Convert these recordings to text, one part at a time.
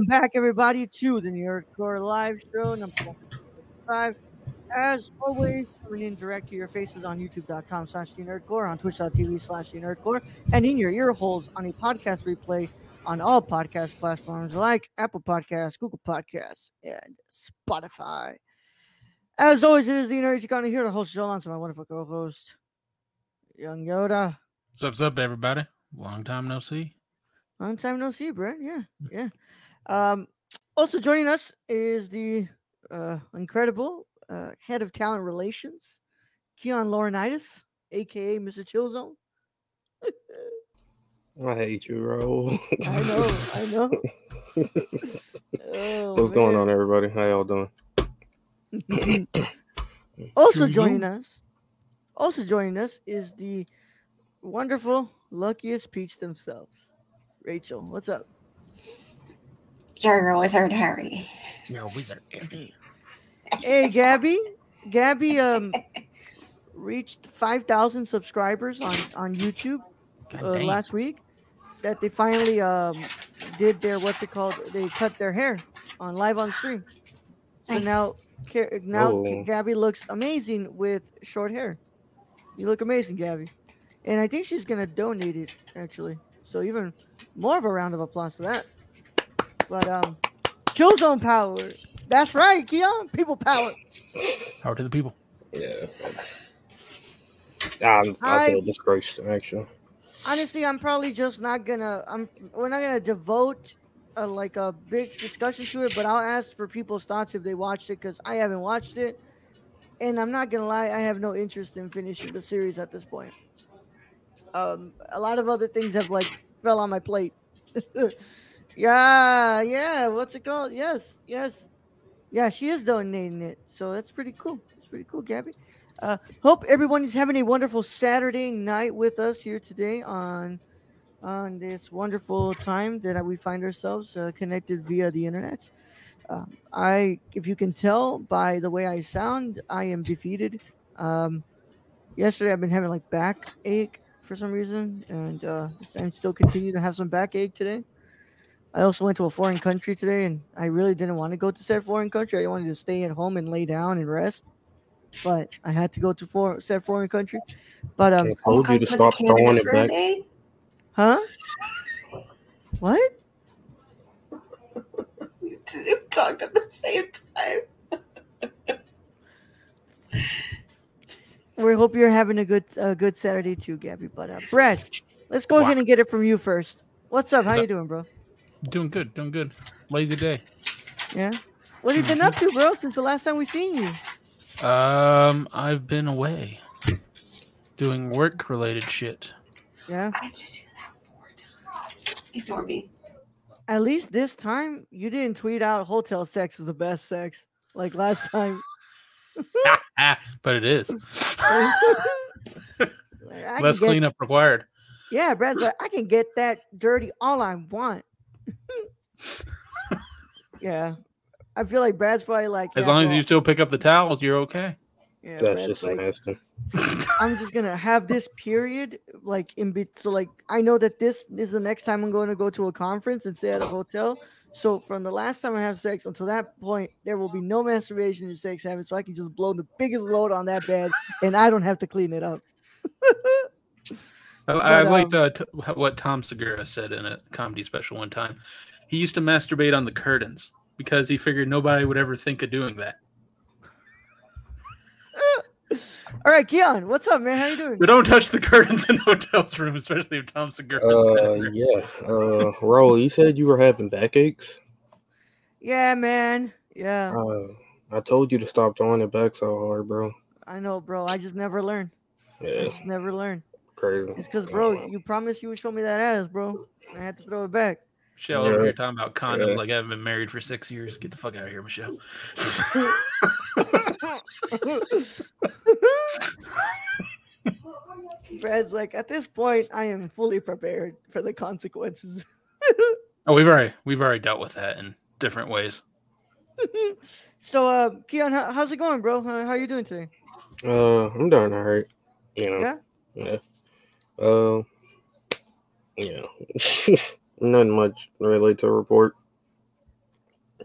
Welcome back, everybody, to the New York Core Live Show number five. As always, coming in direct to your faces on youtube.com slash the nerdcorps, on twitch.tv slash the nerdcorps, and in your ear holes on a podcast replay on all podcast platforms like Apple Podcasts, Google Podcasts, and Spotify. As always, it is the Nerd Economy here to host the show alongside my wonderful co-host, Young Yoda. What's up, what's up, everybody? Long time no see. Long time no see, Brett. Yeah, yeah. Um, also joining us is the uh, incredible uh, head of talent relations, Keon Laurinaitis, aka Mr. Chillzone. I hate you, Ro. I know, I know. Oh, What's going on, everybody? How y'all doing? also joining us, also joining us is the wonderful, luckiest peach themselves, Rachel. What's up? You're a wizard, Harry. You're a wizard, Andy. Hey, Gabby. Gabby um reached five thousand subscribers on on YouTube uh, last week. That they finally um did their what's it called? They cut their hair on live on stream. So Nice. now now Oh. Gabby looks amazing with short hair. You look amazing, Gabby. And I think she's gonna donate it actually. So even more of a round of applause to that. But um, Killzone power. That's right, Keon. People power. Power to the people. Yeah. that's- I'm, I feel I- disgraced, actually. honestly, I'm probably just not gonna. I'm. We're not gonna devote a, like a big discussion to it, but I'll ask for people's thoughts if they watched it because I haven't watched it, and I'm not gonna lie, I have no interest in finishing the series at this point. Um, a lot of other things have like fell on my plate. yeah, yeah. What's it called? Yes, yes, yeah. She is donating it, so that's pretty cool. It's pretty cool, Gabby. Uh, hope everyone is having a wonderful Saturday night with us here today on on this wonderful time that we find ourselves uh, connected via the internet. Um, I, if you can tell by the way I sound, I am defeated. Um, yesterday, I've been having like backache for some reason, and uh, I'm still continue to have some backache today. I also went to a foreign country today, and I really didn't want to go to said foreign country. I wanted to stay at home and lay down and rest, but I had to go to for, said foreign country. But um, I told you to stop Canada throwing it back. day? huh? What? We talked at the same time. We hope you're having a good uh, good Saturday too, Gabby. But uh, Brad, let's go ahead and get it from you first. What's up? How you doing, bro? Doing good, doing good. Lazy day. Yeah. What have you been up to, bro? Since the last time we seen you? Um, I've been away doing work related shit. Yeah. I have to do that four times. Ignore me. At least this time you didn't tweet out hotel sex is the best sex like last time. but it is. Like, I Less get- cleanup required. Yeah, Brad's like, I can get that dirty all I want. yeah. I feel like Brad's probably like As yeah, long as bro. you still pick up the towels, you're okay. yeah, That's Brad's just like, nasty. I'm just gonna have this period like in bit. So like I know that this is the next time I'm going to go to a conference and stay at a hotel. So from the last time I have sex until that point, there will be no masturbation or sex having, so I can just blow the biggest load on that bed, and I don't have to clean it up. I, I liked um, uh, t- what Tom Segura said in a comedy special one time. He used to masturbate on the curtains because he figured nobody would ever think of doing that. All right, Keon, what's up, man? How you doing? But don't touch the curtains in hotels room, especially if Tom Segura. Uh, yeah. Uh, Roll, you said you were having backaches. Yeah, man. Yeah, Uh, I told you to stop throwing it back so hard, bro. I know, bro. I just never learn. I just never learn. Crazy. It's because, bro, you promised you would show me that ass, bro. I had to throw it back. Michelle over Yeah. here talking about condoms Yeah. like I haven't been married for six years. Get the fuck out of here, Michelle. Brad's like, at this point, I am fully prepared for the consequences. oh, we've already we've already dealt with that in different ways. so, uh, Keon, how, how's it going, bro? How, how you doing today? Uh, I'm doing all right. You know. Yeah? Yeah. Uh, you know, nothing much really to report.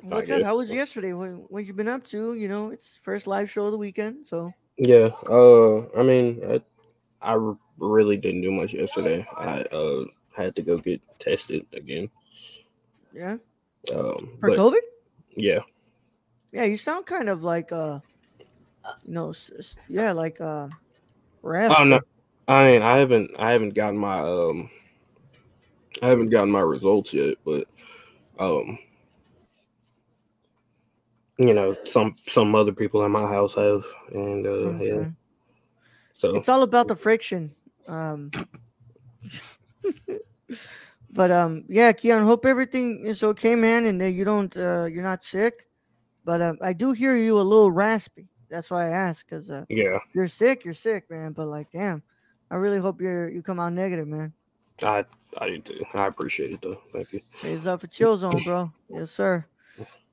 What's up? How was yesterday? What, what you been up to? You know, it's first live show of the weekend, so Yeah. Uh, I mean, I, I really didn't do much yesterday. I uh had to go get tested again. yeah. Um, For but, COVID? yeah. Yeah, you sound kind of like uh, you know, yeah, like uh, raspy. Oh no, I mean, I haven't, I haven't gotten my um, I haven't gotten my results yet, but um, you know, some some other people in my house have, and uh, yeah, so It's all about the friction. Um, but um, yeah, Keon, hope everything is okay, man, and that you don't, uh, you're not sick. But um, I do hear you a little raspy. That's why I asked, cause uh, yeah, you're sick, you're sick, man. But like, damn, I really hope you're you come out negative, man. I I do too. I appreciate it though. Thank you. Pays up for chill zone, bro. Yes, sir.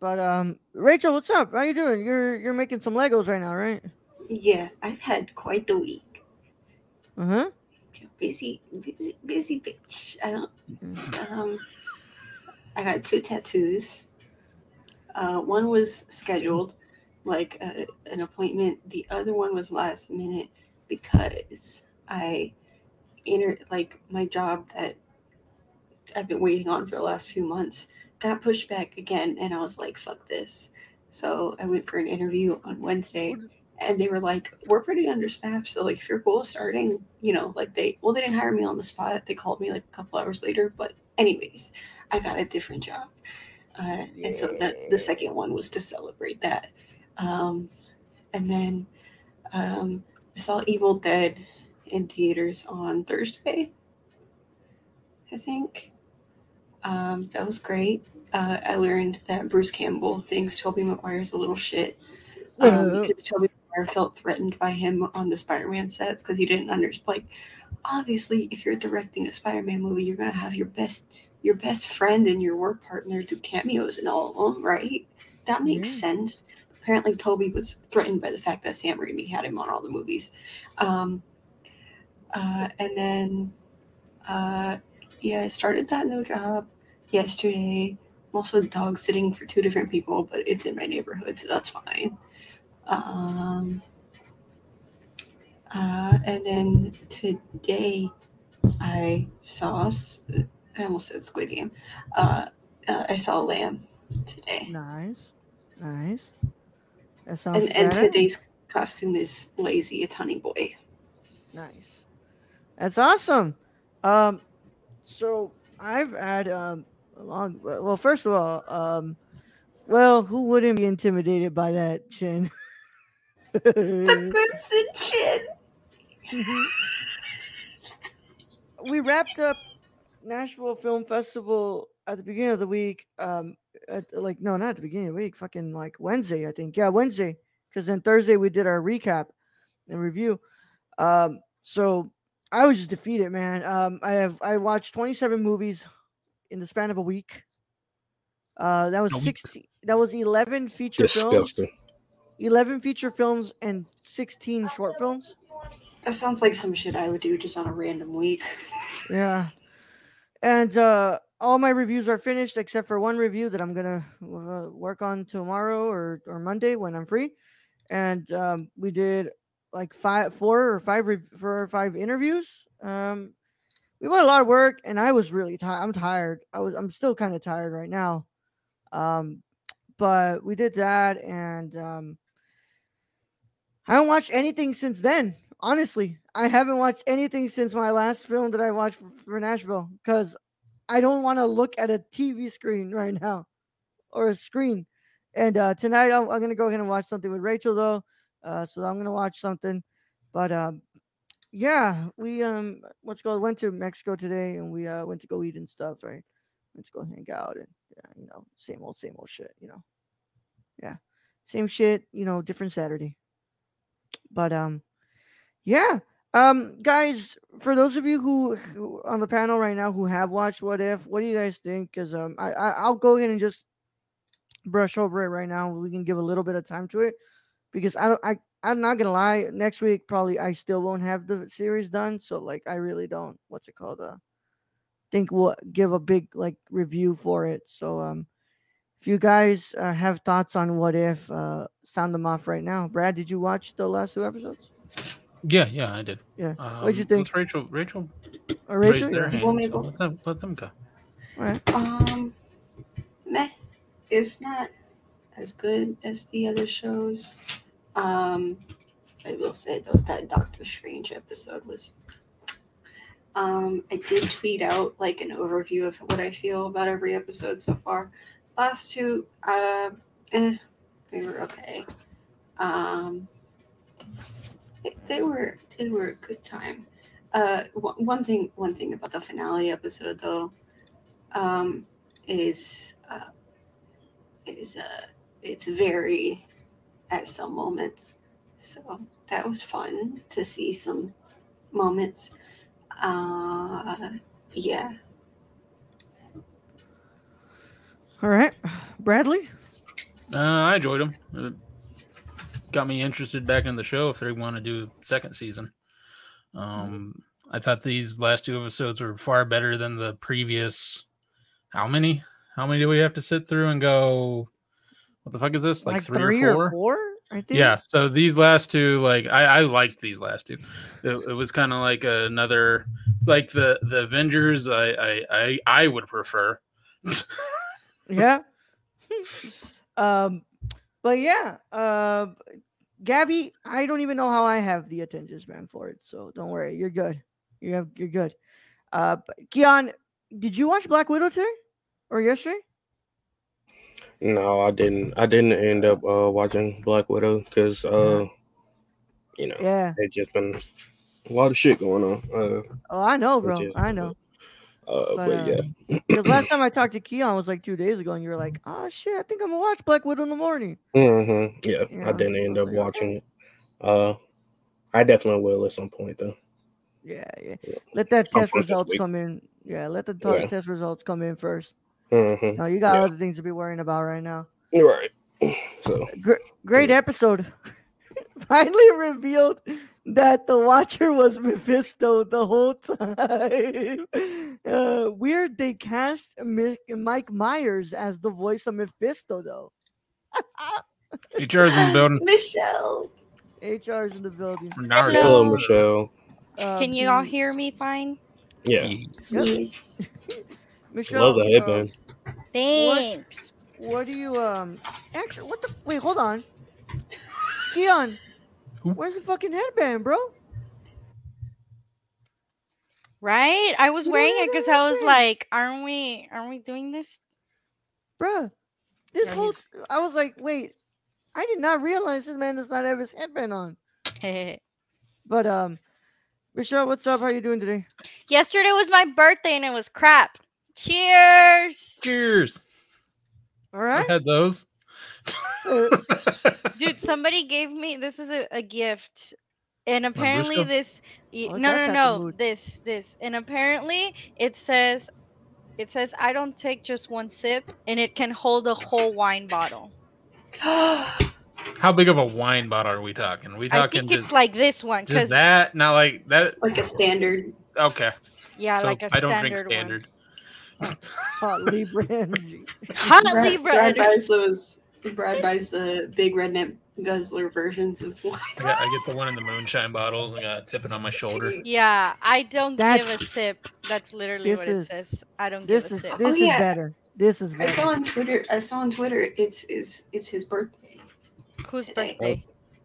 But um, Rachel, what's up? How you doing? You're you're making some Legos right now, right? Yeah, I've had quite the week. Uh huh. Busy, busy, busy bitch. I don't. Um, I got two tattoos. Uh, one was scheduled, like uh, an appointment. The other one was last minute because I, inter like my job that I've been waiting on for the last few months got pushed back again, and I was like, "Fuck this." So I went for an interview on Wednesday, and they were like, "We're pretty understaffed, so like if you're cool starting, you know, like they well they didn't hire me on the spot. They called me like a couple hours later, but anyways, I got a different job, uh, and so that the second one was to celebrate that, um, and then um, I saw Evil Dead in theaters on Thursday, I think. Um, that was great. Uh, I learned that Bruce Campbell thinks Tobey Maguire's a little shit um, Uh, because Tobey Maguire felt threatened by him on the Spider-Man sets because he didn't understand. Like, obviously, if you're directing a Spider-Man movie, you're gonna have your best your best friend and your work partner do cameos in all of them, right? That makes Yeah. sense. Apparently, Tobey was threatened by the fact that Sam Raimi had him on all the movies. Um, uh, and then, uh, yeah, I started that new job yesterday. I'm also dog sitting for two different people, but it's in my neighborhood, so that's fine. Um, uh, and then today I saw. I almost said Squid Game. Uh, uh, I saw Lamb today. nice, nice. That sounds And, and today's costume is lazy. It's Honey Boy. Nice. That's awesome. Um, so I've had um a long. Well, first of all, um, well, who wouldn't be intimidated by that chin? The Crimson Chin. we wrapped up Nashville Film Festival at the beginning of the week. Um, at, like no, not at the beginning of the week. Fucking like Wednesday, I think. Yeah, Wednesday. Because then Thursday we did our recap and review. Um, so I was just defeated, man. Um, I have I watched 27 movies in the span of a week. Uh, that was 16. That was 11 feature films. 11 feature films and 16 short films. That sounds like some shit I would do just on a random week. Yeah. And uh all my reviews are finished except for one review that I'm gonna uh, work on tomorrow or or Monday when I'm free. And um, we did like five, four or five, four or five interviews. Um, we went a lot of work, and I was really tired. I'm tired. I was. I'm still kind of tired right now. Um, but we did that, and um, I haven't watched anything since then. Honestly, I haven't watched anything since my last film that I watched for, for Nashville because I don't want to look at a TV screen right now or a screen. And uh, tonight I'm, I'm gonna go ahead and watch something with Rachel though. Uh, so I'm gonna watch something. But um, yeah, we um, what's called went to Mexico today, and we uh went to go eat and stuff. Right, went to go hang out and yeah, you know, same old, same old shit. You know, yeah, same shit. You know, different Saturday. But um, yeah. Um, guys, for those of you who, who on the panel right now who have watched What If, what do you guys think? Because um, I, I I'll go ahead and just brush over it right now. We can give a little bit of time to it because I don't I I'm not gonna lie. Next week probably I still won't have the series done. So like I really don't what's it called uh think we'll give a big like review for it. So um if you guys uh, have thoughts on what if uh sound them off right now. Brad, did you watch the last two episodes? Yeah, yeah, I did. Yeah. Um, What'd you think? let's Rachel, Rachel, Or Rachel? Yeah. hand, Want so let them, let them go. All right. Um, meh. It's not as good as the other shows. Um, I will say though that Doctor Strange episode was. Um, I did tweet out like an overview of what I feel about every episode so far. Last two, uh, eh, they were okay. Um, they, they were they were a good time. Uh, one one thing one thing about the finale episode though, um, is uh, is uh, it's very at some moments. So that was fun to see some moments. Uh, yeah. All right. Bradley? Uh, I enjoyed them. It got me interested back in the show if they want to do second season. Um, I thought these last two episodes were far better than the previous. How many? How many do we have to sit through and go? What the fuck is this? Like, three, or four? I think. Yeah. So these last two, like I, I liked these last two. It, it was kind of like another, it's like the the Avengers. I I I, I would prefer. Yeah. um, but yeah, uh, Gabby, I don't even know how I have the attention span for it, so don't worry, you're good. You have you're good. Uh, Keon, did you watch Black Widow today or yesterday? No, I didn't. I didn't end up uh, watching Black Widow because, uh, you know, Yeah. it's just been a lot of shit going on. Uh, Oh, I know, bro. is- I know. uh, But, but, uh, yeah, Because last time I talked to Keon was like two days ago, and you were like, "Oh shit, I think I'm gonna watch Black Widow in the morning." Mm-hmm. yeah, I didn't end was up like, watching it. Uh, I definitely will at some point though. Yeah, yeah. Yeah. Let that test results come in. Yeah, let the Yeah. test results come in first. Hmm No, you got Yeah. other things to be worrying about right now. You're right. So Great episode. Finally revealed that the Watcher was Mephisto the whole time. Uh, weird they cast Mi- Mike Myers as the voice of Mephisto though. HR's in the building. Michelle. HR's in the building. Now we're- hello, Hello. Michelle. Uh, Can you all hear me fine? Yeah, Yep. Yes. Michelle, love the uh, headband. Thanks. What do you um? Actually, what the? Wait, hold on. Keon, Who? where's the fucking headband, bro? Right? I was wearing it because I was like, aren't we aren't we doing this? Bruh, this Yeah, whole he's- t- I was like, wait, I did not realize this man does not have his headband on. But um, Michelle, what's up? How you doing today? Yesterday was my birthday and it was crap. Cheers. Cheers. All right. I had those. Uh, Dude, somebody gave me this is a, a gift. And apparently this Oh, no no no this this and apparently it says it says I don't take just one sip and it can hold a whole wine bottle. How big of a wine bottle are we talking? Are we I talking think just, it's like this one just because that? Not like that. like a standard. Okay. yeah, so like a I don't drink standard. Hot Libra energy. one. Hot Brad, Libra. Brad energy. buys those. Brad buys the big redneck guzzler versions of wine. I, got, I get the one in the moonshine bottles. I got tip it on my shoulder. Yeah, I don't give a sip. That's literally This what is- it says. I don't This give a is sip. this Oh, is yeah. better. This is I saw on Twitter. I saw on Twitter. It's is it's his birthday. Whose today. birthday?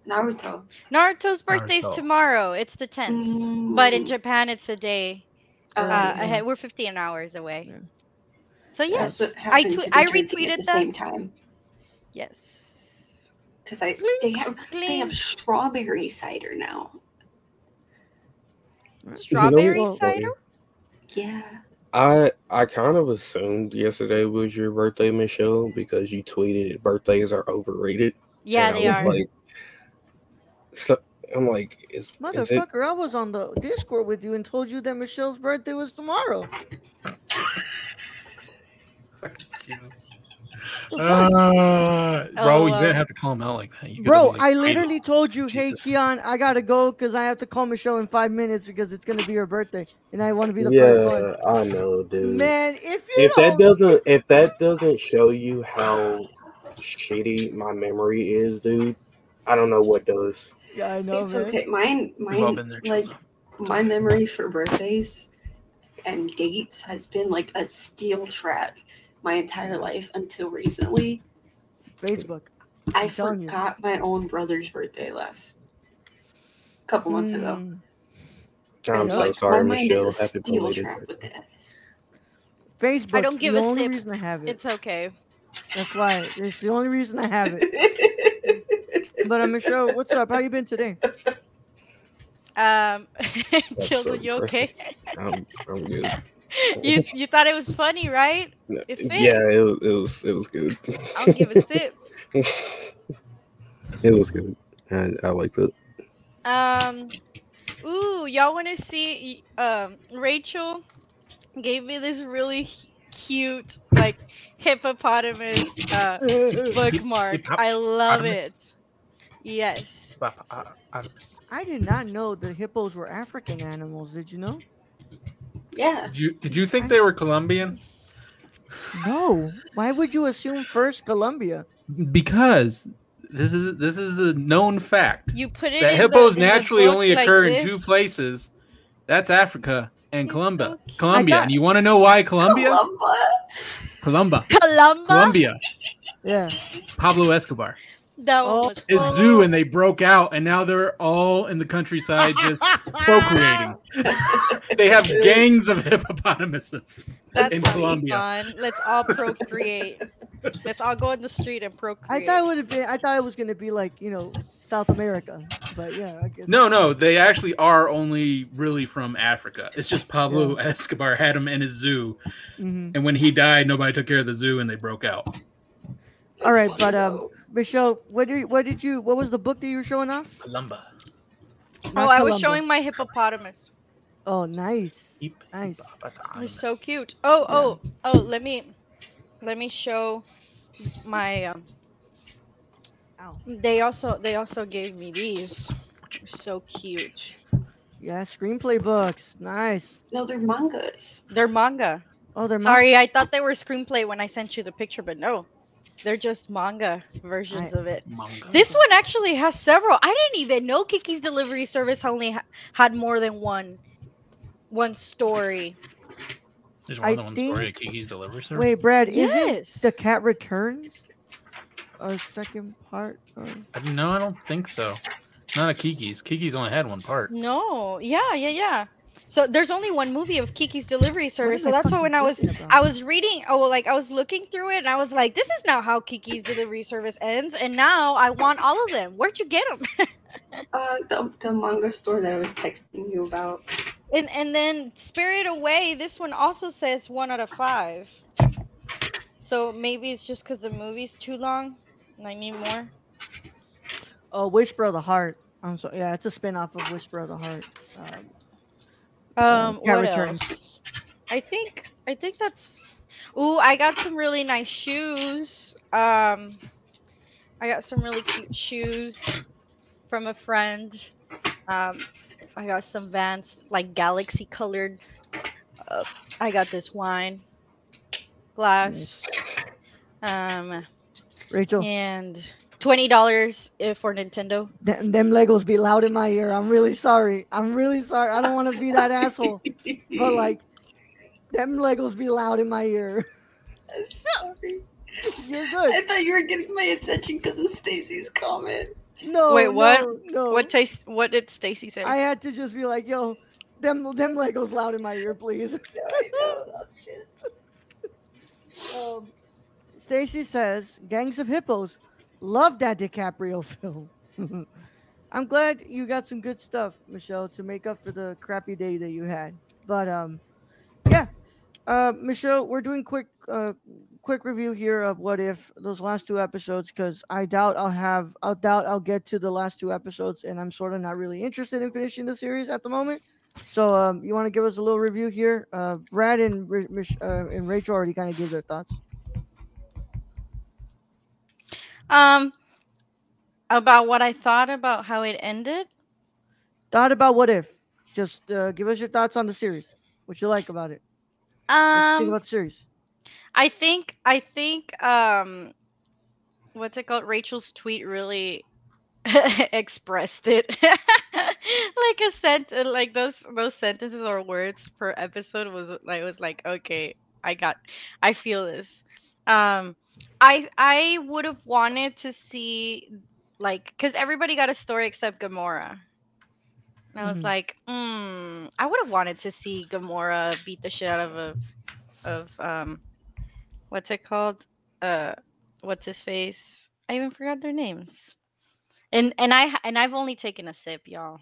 Naruto. Naruto's birthday's Naruto. tomorrow. It's the 10th. But in Mm, Japan, it's a day uh, yeah. ahead. We're 15 hours away. Yeah. So Yeah, yes, so it happened twe- to be I retweeted at the that. same time yes. because I Clink, they have they have strawberry cider now. Strawberry Well, cider? Yeah. I I kind of assumed yesterday was your birthday, Michelle, because you tweeted birthdays are overrated. Yeah, and I they was are. Like, so I'm like, is, is it? Motherfucker, I was on the Discord with you and told you that Michelle's birthday was tomorrow. Uh, bro, Oh, you uh, didn't have to call him out like that. You Bro, like, I "Hey, literally told you, hey, Jesus. Keon, I gotta go because I have to call Michelle in five minutes because it's gonna be her birthday, and I want to be the first one. Yeah, I know, dude. Man, if you if that doesn't if that doesn't show you how shitty my memory is, dude, I don't know what does. Yeah, I know, it's man. okay. Mine We've all mine been there, like my memory for birthdays and dates has been like a steel trap my entire life until recently. Facebook. I I'm you. forgot my own brother's birthday last couple months ago. Mm, I'm so like, sorry, my mind Michelle. is a Happy steel trap birthday. with that. Facebook. I don't give the a only sip. reason I have it. It's okay. That's why. It's the only reason I have it. But uh, Michelle, what's up? How you been today? Um, That's Children, so you okay? I'm, I'm good. you you thought it was funny, right? It fit. yeah, it, was- it was it was good. I'll give a sip. it was good. I, I liked it. Um, ooh, y'all want to see? Um, Rachel gave me this really cute, like hippopotamus uh, bookmark. I love it. Yes. Uh, I did not know the hippos were African animals. Did you know? yeah. Did you did you think they were Colombian? No. Why would you assume first Colombia? Because this is this is a known fact You put it. that in hippos the, naturally book only like occur in two places. That's Africa and Colombia. so. Colombia. I thought- and you want to know why Colombia? Columba. Colombia. Columba. Colombia. Yeah. Pablo Escobar. That Oh. was His cool. zoo and they broke out and now they're all in the countryside just procreating. they have gangs of hippopotamuses. That's in Colombia. fun. Let's all procreate. Let's all go in the street and procreate. I procreate. thought it would have been. I thought it was gonna be like you know South America, but yeah, I guess. No, no, they actually are only really from Africa. It's just Pablo Escobar had them in his zoo, Mhm. and when he died, nobody took care of the zoo, and they broke out. All right, That's but um, though. Michelle, what did what did you? What was the book that you were showing off? Columba. Oh, Not I was Columbia. showing my hippopotamus. Oh, nice. Nice. It's so cute. Oh, oh, oh. Let me, let me show my. Um, Ow. they also they also gave me these. They're so cute. Yeah, screenplay books. Nice. no, they're mangas. They're manga. Oh, they're Sorry, I thought they were screenplay when I sent you the picture, but no, they're just manga versions I- of it. Manga. This one actually has several. I didn't even know Kiki's Delivery Service only ha- had more than one, one story. There's I more than one think- story of Kiki's Delivery Service. Wait, Brad, Yes. isn't the cat returns a second part? Or... I- uh, No, I don't think so. Not a Kiki's. Kiki's only had one part. No, yeah, yeah, yeah. So there's only one movie of Kiki's Delivery Service. So that's why when I was about? I was reading, oh, like I was looking through it, and I was like, this is not how Kiki's Delivery Service ends. And now I want all of them. Where'd you get them? Uh, the, the manga store that I was texting you about. and and then Spirit Away. This one also says one out of five. So maybe it's just because the movie's too long, and I need more. Oh, Whisper of the Heart. I'm sorry. Yeah, it's a spin-off of Whisper of the Heart. Um, Um, Cat Returns. I think I think that's. Ooh, I got some really nice shoes. Um, I got some really cute shoes from a friend. Um, I got some Vans like galaxy colored. Uh, I got this wine glass. Um, Rachel, and Twenty dollars for Nintendo. Them, them Legos be loud in my ear. I'm really sorry. I'm really sorry. I don't want to be that asshole, but like, them Legos be loud in my ear. I'm sorry. You're good. I thought you were getting my attention because of Stacy's comment. No. Wait, what? No, no. What taste? What did Stacy say? I had to just be like, yo, them them Legos loud in my ear, please. No, I know. Oh, shit. Um, Stacy says, "Gangs of Hippos, love that DiCaprio film." I'm glad you got some good stuff, Michelle, to make up for the crappy day that you had. But um, yeah, uh, Michelle, we're doing quick uh quick review here of what if those last two episodes because I doubt I'll have I doubt I'll get to the last two episodes, and I'm sort of not really interested in finishing the series at the moment. So um, you want to give us a little review here? Uh, Brad and uh, and Rachel already kind of gave their thoughts. Um, about what I thought about how it ended. Thought about what if? Just uh, give us your thoughts on the series. What you like about it? You think Um, about the series? I think I think um, what's it called? Rachel's tweet really expressed it. like a sent like those those sentences or words per episode was like was like okay, I got I feel this. Um, I I would have wanted to see like because everybody got a story except Gamora. And I was Mhm. like, mm, I would have wanted to see Gamora beat the shit out of a of um what's it called? Uh what's his face? I even forgot their names. And and I and I've only taken a sip, y'all.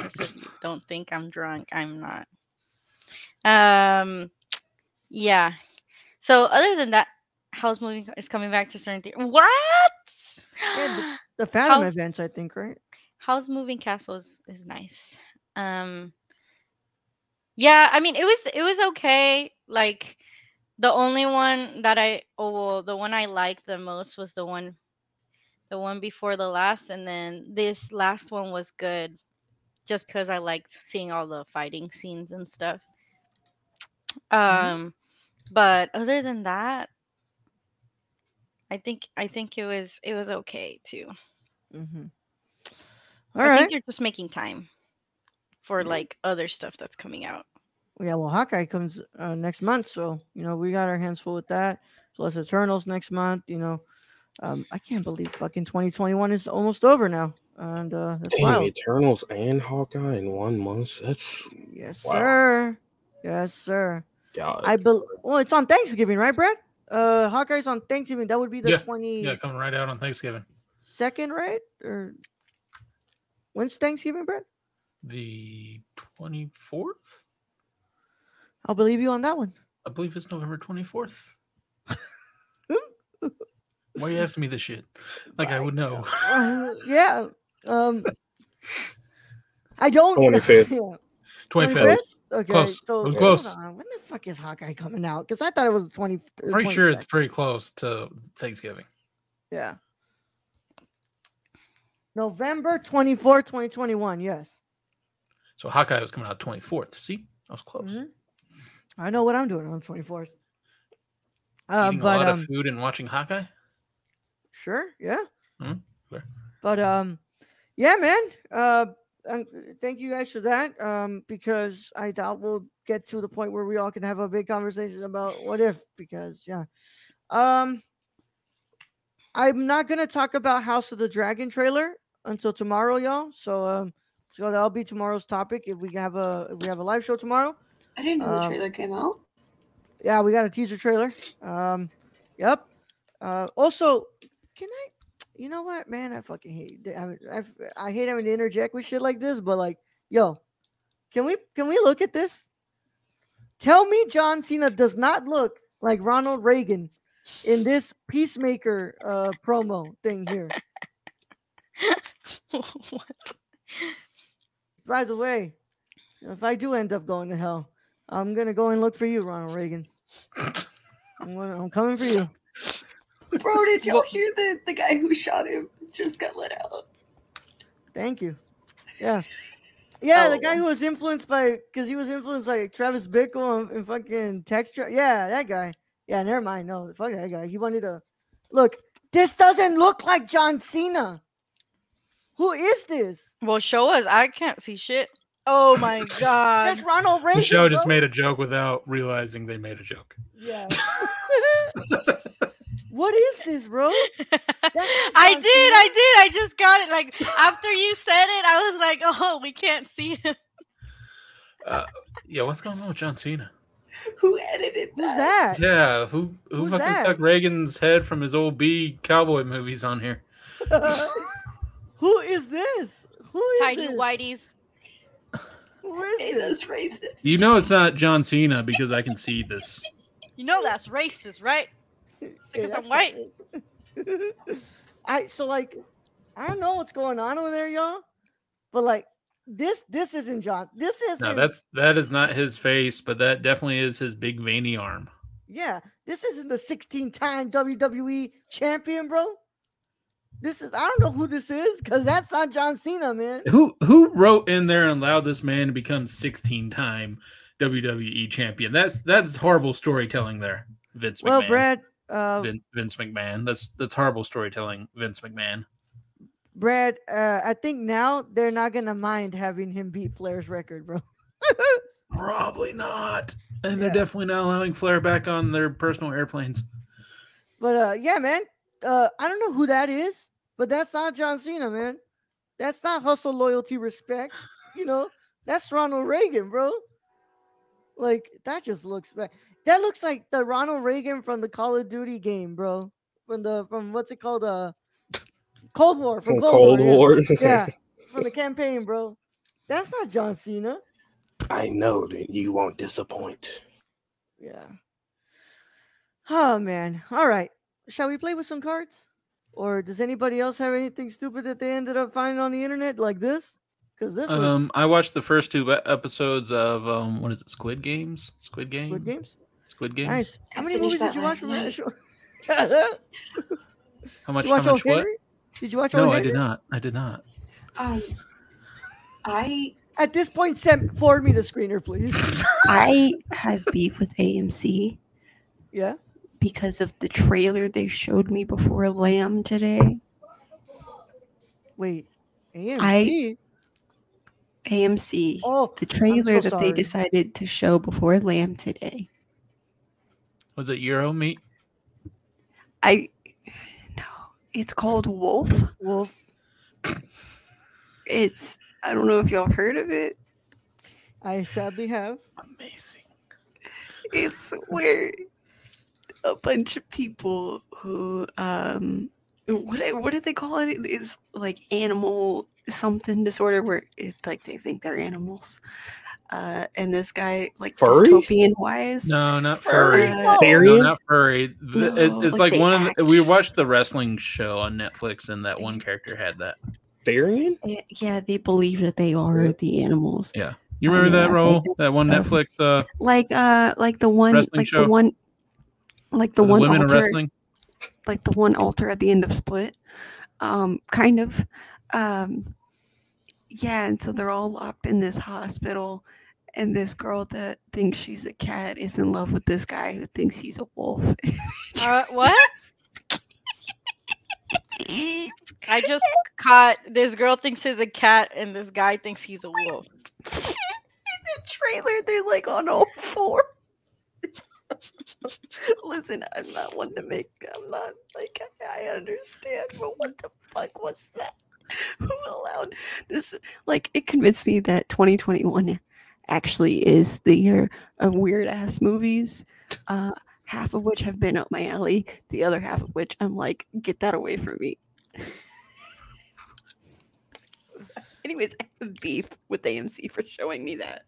Just if you don't think I'm drunk, I'm not. Um yeah. So other than that, Howl's Moving is coming back to certain theater. What? Yeah, The Fathom House- events, I think, right? Howl's Moving Castle is, is nice. Um Yeah, I mean it was it was okay. Like the only one that I oh well, the one I liked the most was the one the one before the last and then this last one was good just because I liked seeing all the fighting scenes and stuff. Um but other than that I think I think it was it was okay too. Mm-hmm. All I right. think they're just making time for Yeah. like other stuff that's coming out. Yeah, well, Hawkeye comes uh, next month, so you know we got our hands full with that. Plus Eternals next month. You know, um, I can't believe fucking 2021 is almost over now, and uh, that's Damn, wild. Eternals and Hawkeye in one month. That's Yes, Wow. sir. Yes, sir. God. I believe. Well, it's on Thanksgiving, right, Brad? Uh, Hawkeye's on Thanksgiving. That would be the Yeah, 20 Yeah, coming right out on Thanksgiving. second, right? Or when's Thanksgiving, Brett? The 24th? I'll believe you on that one. I believe it's November 24th. Why are you asking me this shit? Like I would know. Uh, yeah. Um, I don't. 25th. Yeah. 25th. Okay, Close. so It was close. on. when the fuck is Hawkeye coming out? Because I thought it was the 20. uh, Pretty sure it's pretty close to Thanksgiving. Yeah. November 24, 2021. Yes. So Hawkeye was coming out 24th. See? I was close. Mhm. I know what I'm doing on 24th. Uh, Eating but a lot um, of food and watching Hawkeye? Sure, yeah. Mhm, okay. But um, yeah, man. Uh, um, thank you guys for that. Um, because I doubt we'll get to the point where we all can have a big conversation about what if. Because yeah, um, I'm not gonna talk about House of the Dragon trailer until tomorrow, y'all. So um, so that'll be tomorrow's topic if we have a if we have a live show tomorrow. I didn't know the Um, trailer came out. Yeah, we got a teaser trailer. Um, yep. Uh, also, can I? You know what, man? I fucking hate. I, I, I hate having to interject with shit like this, but like, yo, can we can we look at this? Tell me, John Cena does not look like Ronald Reagan in this Peacemaker uh, promo thing here. what? By the way, if I do end up going to hell, I'm gonna go and look for you, Ronald Reagan. I'm, gonna- I'm coming for you. Bro, did y'all Well- hear the, the guy who shot him just got let out? Thank you. Yeah. Yeah, the Oh. guy who was influenced by, because he was influenced by Travis Bickle and, and fucking Texture. Yeah, that guy. Yeah, never mind. No, fuck that guy. He wanted to look. This doesn't look like John Cena. Who is this? Well, show us. I can't see shit. Oh my god. That's Ronald Reagan. The show just bro. made a joke without realizing they made a joke. Yeah. what is this, bro? I not did, John I did. I just got it. Like after you said it, I was like, "Oh, we can't see him." Uh, yeah, what's going on with John Cena? Who edited Who's that? that? Yeah, who who Who's fucking that? stuck Reagan's head from his old B cowboy movies on here? Who is this? Who is Tidy this? whiteys. Who is Hey, this? racist. You know it's not John Cena because I can see this. You know that's racist, right? Because I'm white. I so like I don't know what's going on over there, y'all. But like this this isn't John. This isn't No, that's that is not his face, but that definitely is his big veiny arm. yeah, this isn't the 16-time WWE champion, bro. This is I don't know who this is because that's not John Cena, man. Who who wrote in there and allowed this man to become 16 time WWE champion? That's that's horrible storytelling there, Vince McMahon. Well, Brad, uh, Vin, Vince McMahon. That's that's horrible storytelling, Vince McMahon. Brad, uh, I think now they're not gonna mind having him beat Flair's record, bro. Probably not. And Yeah. they're definitely not allowing Flair back on their personal airplanes. But uh, yeah, man. Uh, I don't know who that is, but that's not John Cena, man. That's not hustle, loyalty, respect. You know, that's Ronald Reagan, bro. Like that just looks bad. That looks like the Ronald Reagan from the Call of Duty game, bro. From the from what's it called? Uh, Cold War. From From Cold, Cold War. War. Yeah, yeah, from the campaign, bro. That's not John Cena. I know that you won't disappoint. Yeah. Oh man. All right. Shall we play with some cards? Or does anybody else have anything stupid that they ended up finding on the internet like this? Because this was Um, I watched the first two episodes of um, what is it? Squid Games. Squid Games. Squid Games. Squid Games. Nice. How many movies did you watch from that night. show? How much? Did you watch how O. much? What? Did you watch O. No, I did not. I did not. Um, I At this point, send forward me the screener, please. I have beef with AMC yeah. because of the trailer they showed me before Lamb today. Wait. AMC. AMC, oh, the trailer so that they decided to show before Lamb today. Was it Euro meat? I no, it's called Wolf. Wolf. It's I don't know if y'all heard of it. I sadly have. Amazing. It's where a bunch of people who um what what do they call it? It's like animal something disorder where it's like they think they're animals. Uh, and this guy like Furry? dystopian wise. No, not Furry? furry. No. No, not furry. Th- it- it's like like they one of the, we watched the wrestling show on Netflix, and that one character had that. Therian? Yeah, yeah, they believe that they are the animals. Yeah, you remember yeah, that I role? That one so. Netflix, uh, Like uh like the one like show? the one like the the one women altar wrestling. like the one altar at the end of Split. Um, kind of. Um, yeah, and so they're all locked in this hospital, and this girl that thinks she's a cat is in love with this guy who thinks he's a wolf. Uh, what? I just caught this girl thinks he's a cat and this guy thinks he's a wolf. in the trailer, they're like on all four. Listen, I'm not one to make. I'm not like I, I understand, but what the fuck was that? Who allowed this? Like, it convinced me that 2021 actually is the year of weird ass movies. Uh, half of which have been up my alley. The other half of which I'm like, get that away from me. Anyways, I have beef with AMC for showing me that.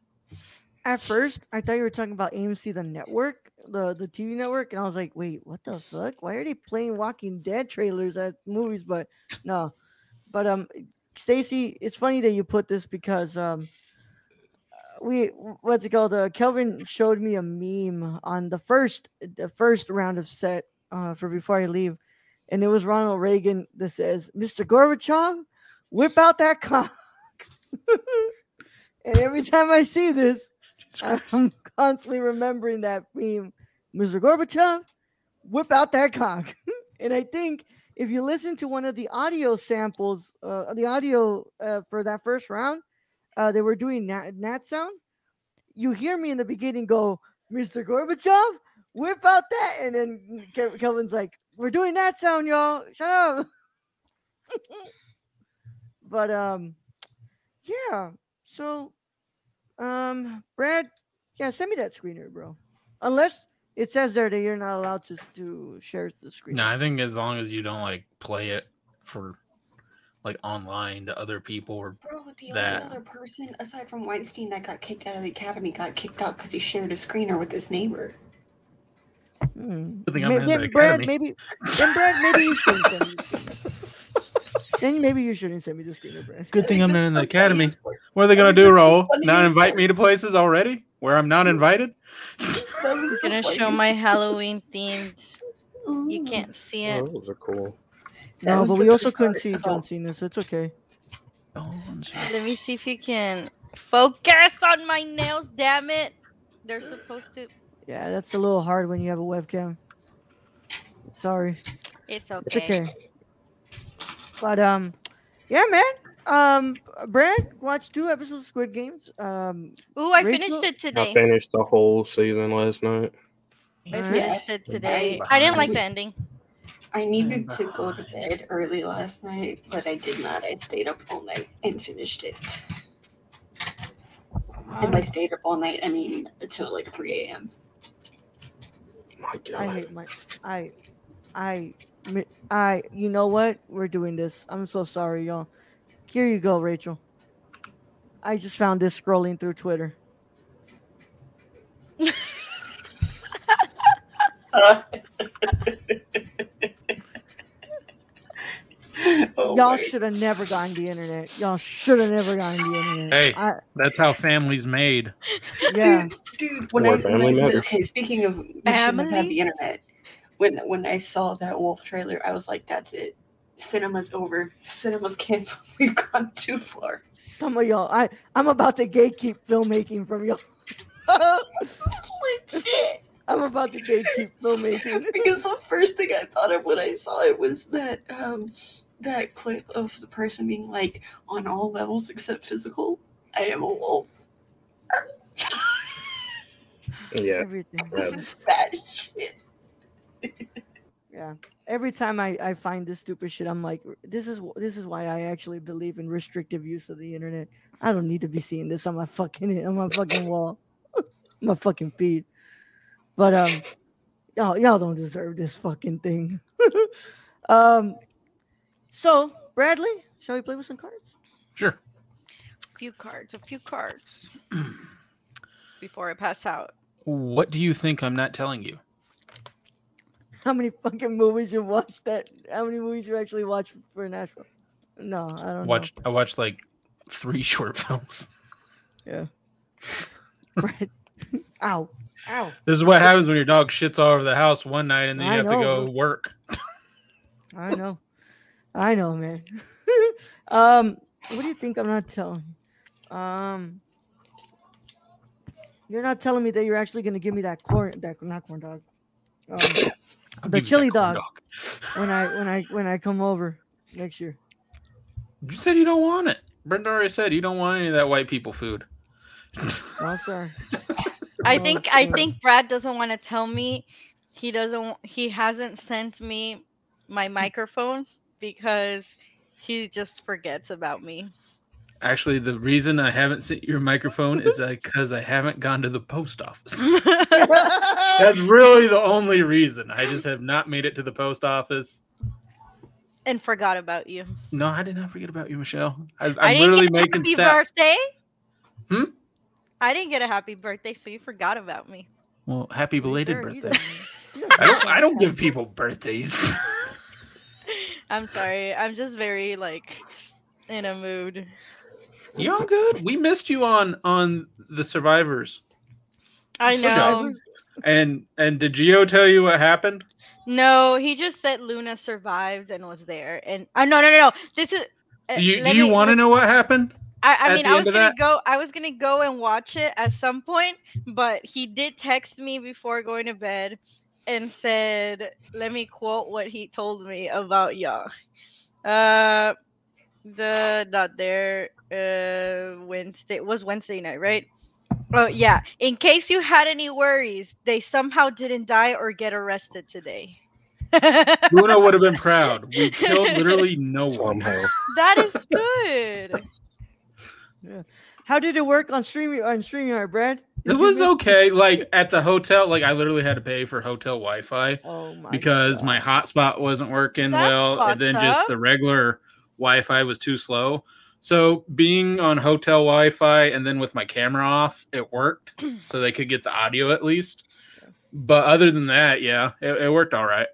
At first, I thought you were talking about AMC, the network, the the TV network, and I was like, wait, what the fuck? Why are they playing Walking Dead trailers at movies? But no, but um, Stacy, it's funny that you put this because um, we what's it called? Uh, Kelvin showed me a meme on the first the first round of set uh for before I leave, and it was Ronald Reagan that says, "Mr. Gorbachev, whip out that cock." and every time I see this. I'm constantly remembering that meme. Mr. Gorbachev, whip out that cock. and I think if you listen to one of the audio samples, uh, the audio uh, for that first round, uh, they were doing nat, nat sound. You hear me in the beginning go, Mr. Gorbachev, whip out that. And then Ke- Kelvin's like, we're doing that sound, y'all. Shut up. but, um, yeah. So, um, Brad, yeah, send me that screener, bro. Unless it says there that you're not allowed to, to share the screen. No, I think as long as you don't like play it for like online to other people or Bro, the That- only other person aside from Weinstein that got kicked out of the academy got kicked out because he shared a screener with his neighbor. Hmm. Good thing I'm in the then Brad, academy. maybe then Brad, maybe you shouldn't send me the. Then maybe you shouldn't send me the screener, Brad. Good thing I I'm not in the that's academy. part. What are they gonna do, that's the Not invite part. me to places already where I'm not invited? That was the gonna show my. Halloween themed. You can't see Oh, it. those are cool. That No, but we also couldn't see John Cena, so it's okay. Let me see if you can focus on my nails. Damn it! They're supposed to. Yeah, that's a little hard when you have a webcam. Sorry. It's okay. It's okay. But um, yeah, man. Um, Brad watched two episodes of Squid Games. Um, Ooh, I Rachel? finished it today. I finished the whole season last night. I Alright. finished it today. I didn't like the ending. I needed to go to bed early last night, but I did not. I stayed up all night and finished it. And by stayed up all night, I mean until like 3 a.m. My I God. hate my I I I you know what? We're doing this. I'm so sorry, y'all. Here you go, Rachel. I just found this scrolling through Twitter. Uh. Oh y'all should have never gotten the internet. Y'all should have never gotten the internet. Hey. I, That's how families made. yeah. Dude, dude, when More I, when I okay, speaking of we shouldn't had Family? the internet, when when I saw that wolf trailer, I was like, "That's it. Cinema's over. Cinema's canceled. We've gone too far." Some of y'all, I I'm about to gatekeep filmmaking from y'all. Legit. I'm about to gatekeep filmmaking. because the first thing I thought of when I saw it was that um that clip of the person being like on all levels except physical. I am a wolf. Yeah. Everything. This is bad shit. Yeah. Every time I, I find this stupid shit, I'm like, this is this is why I actually believe in restrictive use of the internet. I don't need to be seeing this on my fucking on my fucking wall, my fucking feed. But um, y'all y'all don't deserve this fucking thing. um, so Bradley, shall we play with some cards? Sure. A few cards. A few cards. Before I pass out. What do you think I'm not telling you? How many fucking movies you watched? That how many movies you actually watched for Nashville? No, I don't Watched I watched like three short films. Yeah. Brad, ow, ow. This is what happens when your dog shits all over the house one night and then you I have to go work. I know. I know, man. um, what do you think I'm not telling? you? Um, you're not telling me that you're actually gonna give me that corn, that not corn dog. Um, The give you that chili corn dog. when I when I when I come over next year. You said you don't want it. Brenda already said you don't want any of that white people food. Oh, sorry. I think I think Brad doesn't want to tell me he doesn't he hasn't sent me my microphone because he just forgets about me. Actually, the reason I haven't sent your microphone is because I haven't gone to the post office. That's really the only reason. I just have not made it to the post office. and forgot about you. No, I did not forget about you, Michelle. I, I'm I didn't literally get a making happy steps. birthday. Hmm? I didn't get a happy birthday, so you forgot about me. Well, happy belated birthday. I don't. I don't give people birthdays. I'm sorry. I'm just very like in a mood. you all good? We missed you on on the survivors. I know. Survivors? And and did Geo tell you what happened? No, he just said Luna survived and was there. And uh, no, no, no, no. This is. uh, Do you do you want to know what happened? I, I mean, I was gonna that? go. I was gonna go and watch it at some point, but he did text me before going to bed, and said, "Let me quote what he told me about y'all." Uh, the not there. Uh, Wednesday was Wednesday night, right? Oh yeah. In case you had any worries, they somehow didn't die or get arrested today. Luna would have been proud. We killed literally no one. Somehow. that is good. yeah. How did it work on streaming on StreamYard, Brad? It Did you was miss- okay. Like at the hotel, like I literally had to pay for hotel Wi-Fi Oh my because my hotspot wasn't working That's well, and then fucked just the regular Wi-Fi was too slow. So being on hotel Wi-Fi and then with my camera off, it worked, so they could get the audio at least. But other than that, yeah, it, it worked all right.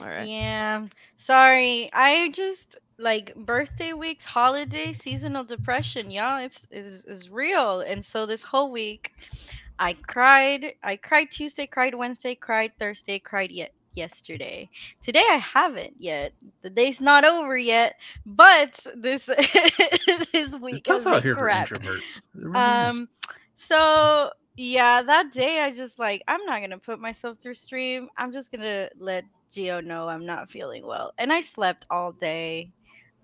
All right. Yeah. Sorry. I just like birthday weeks, holiday, seasonal depression, y'all. It's is is real. And so this whole week I cried. I cried Tuesday, cried Wednesday, cried Thursday, cried yet yesterday. Today I haven't yet. The day's not over yet, but this this week That's here crap. Really. Um, so yeah, that day I just like I'm not gonna put myself through stream. I'm just gonna let Geo know I'm not feeling well, and I slept all day.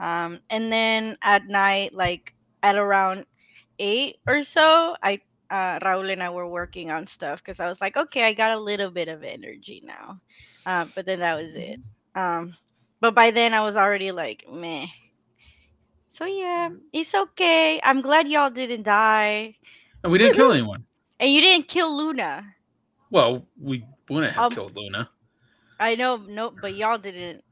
Um, and then at night, like at around eight or so, I uh, Raul and I were working on stuff because I was like, okay, I got a little bit of energy now. Uh, but then that was it. Um, but by then I was already like, meh. So yeah, it's okay. I'm glad y'all didn't die. and we didn't kill anyone. And you didn't kill Luna. Well, we wouldn't have Um, killed Luna. I know, no, but y'all didn't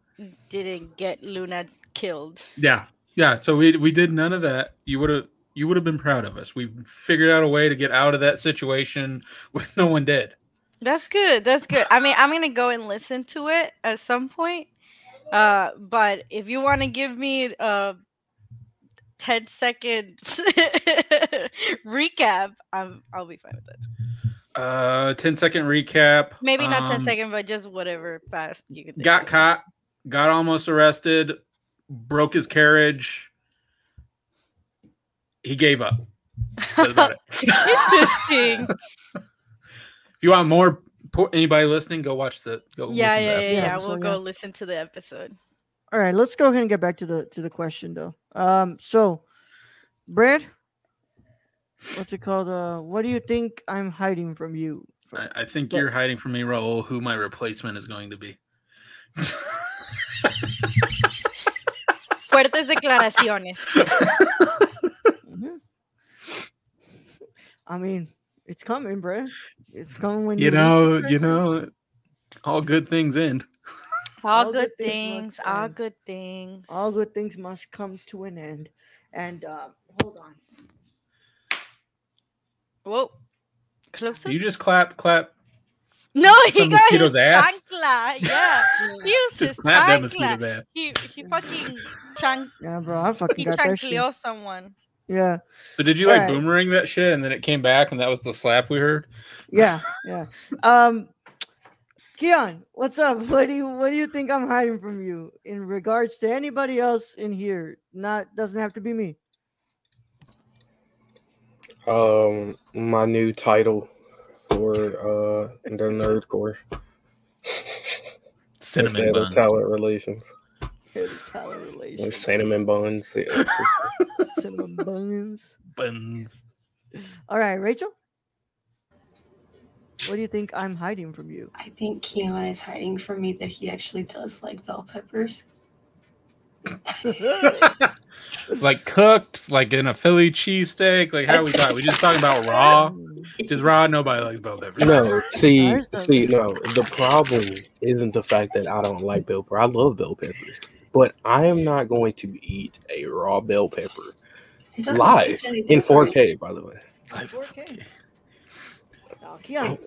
didn't get Luna killed. Yeah, yeah. So we we did none of that. You would have you would have been proud of us. We figured out a way to get out of that situation with no one dead. That's good. That's good. I mean, I'm gonna go and listen to it at some point. Uh, but if you want to give me a 10 second recap, I'm I'll be fine with that. Uh, 10 second recap. Maybe not 10 Um, second, but just whatever fast you can. Got of. caught. Got almost arrested. Broke his carriage. He gave up. That's about. Interesting. If you want more, anybody listening, go watch the. Go yeah, yeah, that. yeah, Yeah, yeah. We'll yeah. go listen to the episode. All right, let's go ahead and get back to the to the question though. Um, so, Brad, what's it called? Uh, what do you think I'm hiding from you? From- I, I think But- you're hiding from me, Raul, who my replacement is going to be. Fuertes declaraciones. I mean, it's coming, Brad. It's coming when you least know, expect you know, all good things end. All, All good good things things. All end. good things. all good things must come to an end. And um, hold on. Whoa. Closer. You just clap, clap. No, he some got his ass? chancla. Yeah. He used his Just clap chancla. ass. He he fucking chank Yeah, bro, I fucking he got that shit. someone. Yeah, So did you like Alright. boomerang that shit and then it came back and that was the slap we heard? yeah, yeah. Um, Keon, what's up? What do you what do you think I'm hiding from you in regards to anybody else in here? Not doesn't have to be me. Um, my new title for uh the Nerd Corps Cinnamon instead of buns. talent relations. Head of talent Like relations, cinnamon buns. yeah. cinnamon buns. buns. All right, Rachel. What do you think I'm hiding from you? I think Keon is hiding from me that he actually does like bell peppers. like cooked, like in a Philly cheesesteak. Like how we talking? We just talking about raw. Just raw. Nobody likes bell peppers. No, see, see, no. The problem isn't the fact that I don't like bell pepper. I love bell peppers, but I am not going to eat a raw bell pepper live in 4K. By the way, Like, 4K. Oh, Keon,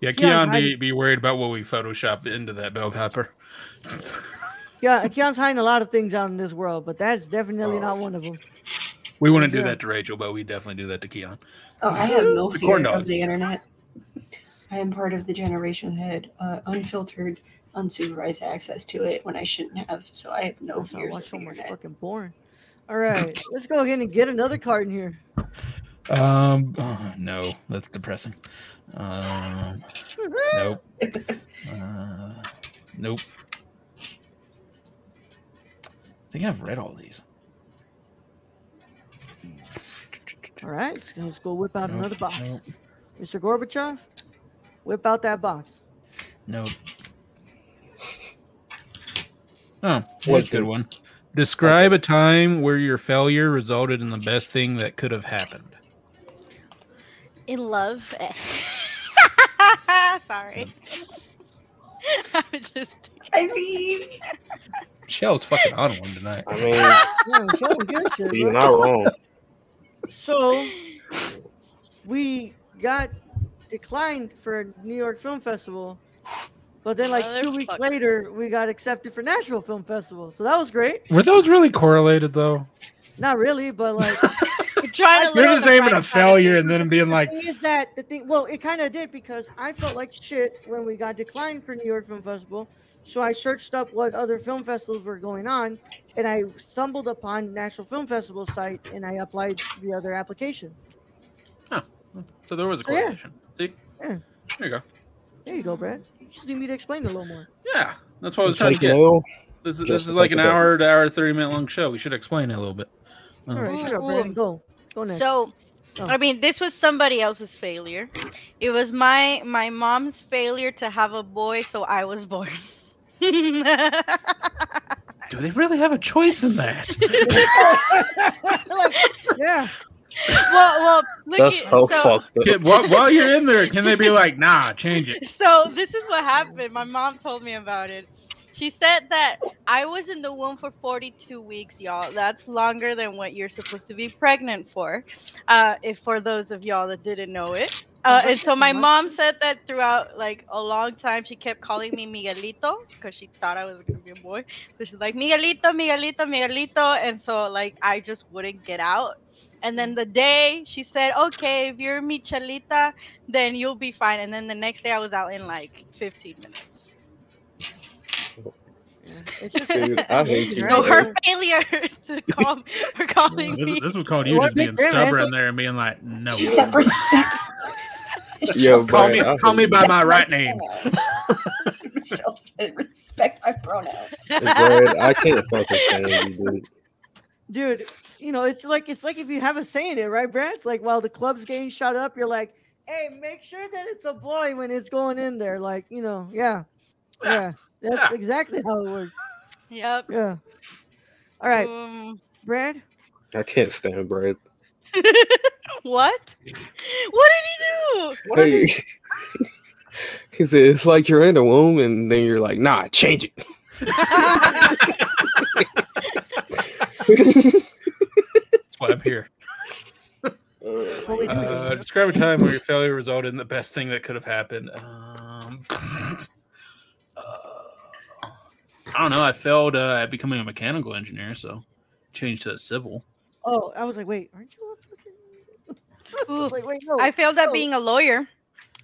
Yeah, Keon's Keon be, be worried about what we photoshopped into that bell pepper. yeah, Keon's hiding a lot of things out in this world, but that's definitely not one of them. We wouldn't do Yeah. that to Rachel, but we definitely do that to Keon. Oh, I have no The fear of the internet. I am part of the generation that had uh, unfiltered, unsupervised access to it when I shouldn't have. So I have no I fears watch so much internet. fucking porn. All right, let's go ahead and get another card in here. Um, oh, no, that's depressing. Um, nope. Uh, Nope. I think I've read all these. All right, so let's go whip out Nope, another box. nope, Mr. Gorbachev, whip out that box. Nope. Oh, What a good one. Describe a time where your failure resulted in the best thing that could have happened. In love. Sorry. I'm just. I mean, Shell's fucking on one tonight. I mean, Yeah, show me good shit, you're bro. not wrong. So we got declined for New York Film Festival, but then like two weeks Motherfucker. later we got accepted for Nashville Film Festival. So that was great. Were those really correlated though? Not really, but like You're trying to. You're just naming a failure and then being like, the thing is that the thing well it kind of did because I felt like shit when we got declined for New York Film Festival. So I searched up what other film festivals were going on, and I stumbled upon Nashville Film Festival site, and I applied the other application. Oh. So there was a So, yeah. See? Yeah. There you go. There you go, Brad. You just need me to explain it a little more. Yeah, that's what I was trying to Take get. L. This is, this is like an hour to hour, 30 minute long show. We should explain it a little bit. All right, Um, shut up, Brad. Go. Go next. So, Oh. I mean, this was somebody else's failure. It was my my mom's failure to have a boy, so I was born. well, Do they really have a choice in that? Like, yeah. well, look That's so, so, fucked up. Can- while, while you're in there, can they be like, nah, change it? so this is what happened. My mom told me about it. She said that I was in the womb for 42 weeks, y'all. That's longer than what you're supposed to be pregnant for. Uh, if for those of y'all that didn't know it. Uh, and so my mom said that throughout like a long time, she kept calling me Miguelito because she thought I was gonna be a boy. So she's like Miguelito, Miguelito, Miguelito, and so like I just wouldn't get out. And then the day she said, "Okay, if you're Michelita, then you'll be fine." And then the next day I was out in like 15 minutes. yeah. It's just Dude, I hate you, So her failure to call for calling This, me. this was called you just being stubborn there and being like, no. she said respect. Yo, Call me, I call me by my right name. Michelle said respect my pronouns. Brad, I can't fucking stand you, dude. dude you know it's like it's like if you have a saying it right brad it's like while the club's getting shot up you're like hey make sure that it's a boy when it's going in there. Like you know yeah. Yeah. That's Yeah. exactly how it works. Yep. yeah. All right. Um, brad I can't stand Brad. what? What did he do? What Hey, he said it's like you're in a womb, and then you're like, nah, change it. That's why I'm here. what we do Uh, describe a time where your failure resulted in the best thing that could have happened. Um, uh, I don't know. I failed uh, at becoming a mechanical engineer, so changed to civil. Oh i was like wait aren't you a fucking I like wait no I failed at Oh. being a lawyer.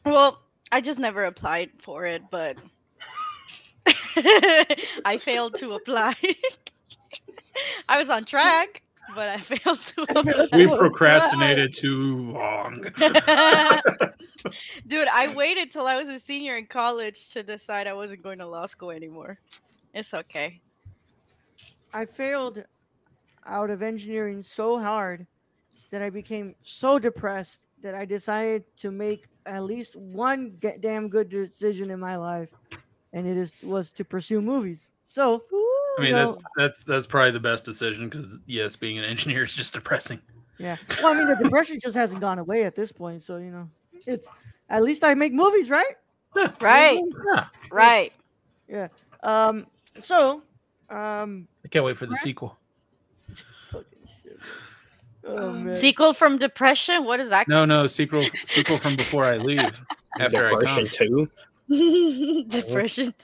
Well, I just never applied for it, but I failed to apply. I was on track, but I failed to apply. We procrastinated too long. Dude, I waited till I was a senior in college to decide I wasn't going to law school anymore. It's okay. I failed out of engineering so hard that I became so depressed that I decided to make at least one ga- damn good decision in my life, and it is was to pursue movies. So, I mean, you know, that's that's that's probably the best decision because yes, being an engineer is just depressing. yeah. Well, I mean, the depression just hasn't gone away at this point, so you know, it's at least I make movies, right? Yeah, Right, yeah. right. Um. So, um. I can't wait for the sequel. Fucking. Oh. Sequel from Depression? What is that? No, no, sequel sequel from before I leave. After I Depression come. too. Depression.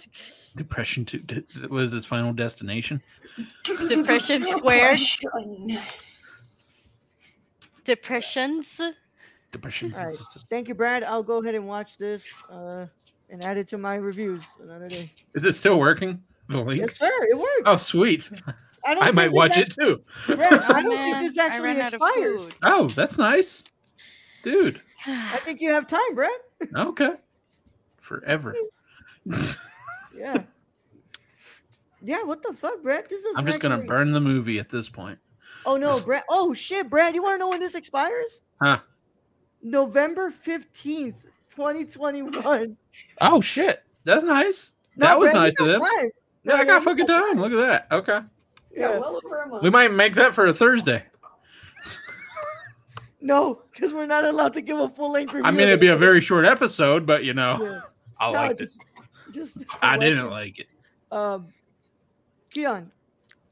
Depression two d- was his final destination. Depression squared. Depression. Depressions. Depression. All right. Thank you, Brad. I'll go ahead and watch this uh, and add it to my reviews another day. Is it still working? The link? Yes, sir. It works. Oh, sweet. I, don't I might watch it too. Brad, I Oh, don't think this actually ran out of expires. Oh, that's nice, dude. I think you have time, Brad. Okay, forever. Yeah. Yeah, what the fuck, Brad? This is I'm just gonna burn the movie at this point. Oh no, Brad. Oh shit, Brad. You want to know when this expires? Huh? November fifteenth, twenty twenty one. Oh shit, that's nice. that was nice of them. Yeah, I got fucking time. Look at that. Okay, Yeah, Yeah. well over a month. we might make that for a Thursday. No, because we're not allowed to give a full length review. I mean, it'd be a very short episode, but you know, Yeah. I No, liked it. just, Just I didn't it. like it. Um, Keon,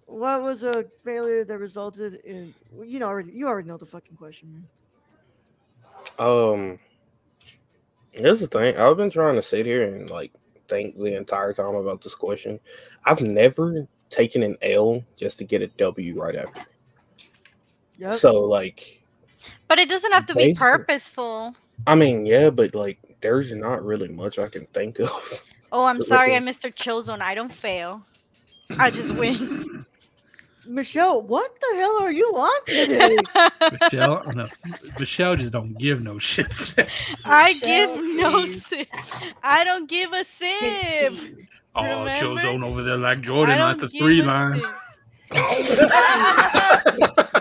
what was a failure that resulted in? You know, already you already know the fucking question, man. Um, here's the thing. I've been trying to sit here and like think the entire time about this question. I've never taken an L just to get a W right after. Yep. So like, But it doesn't have to be purposeful. I mean, yeah, but like, there's not really much I can think of. Oh, I'm sorry, I looking- missed chill zone. I don't fail. I just win. Michelle, what the hell are you on today? Michelle, no, Michelle just don't give no shits. I Michelle give no is sip. I don't give a sip. Oh, Remember? chill zone over there like Jordan don't at the three line.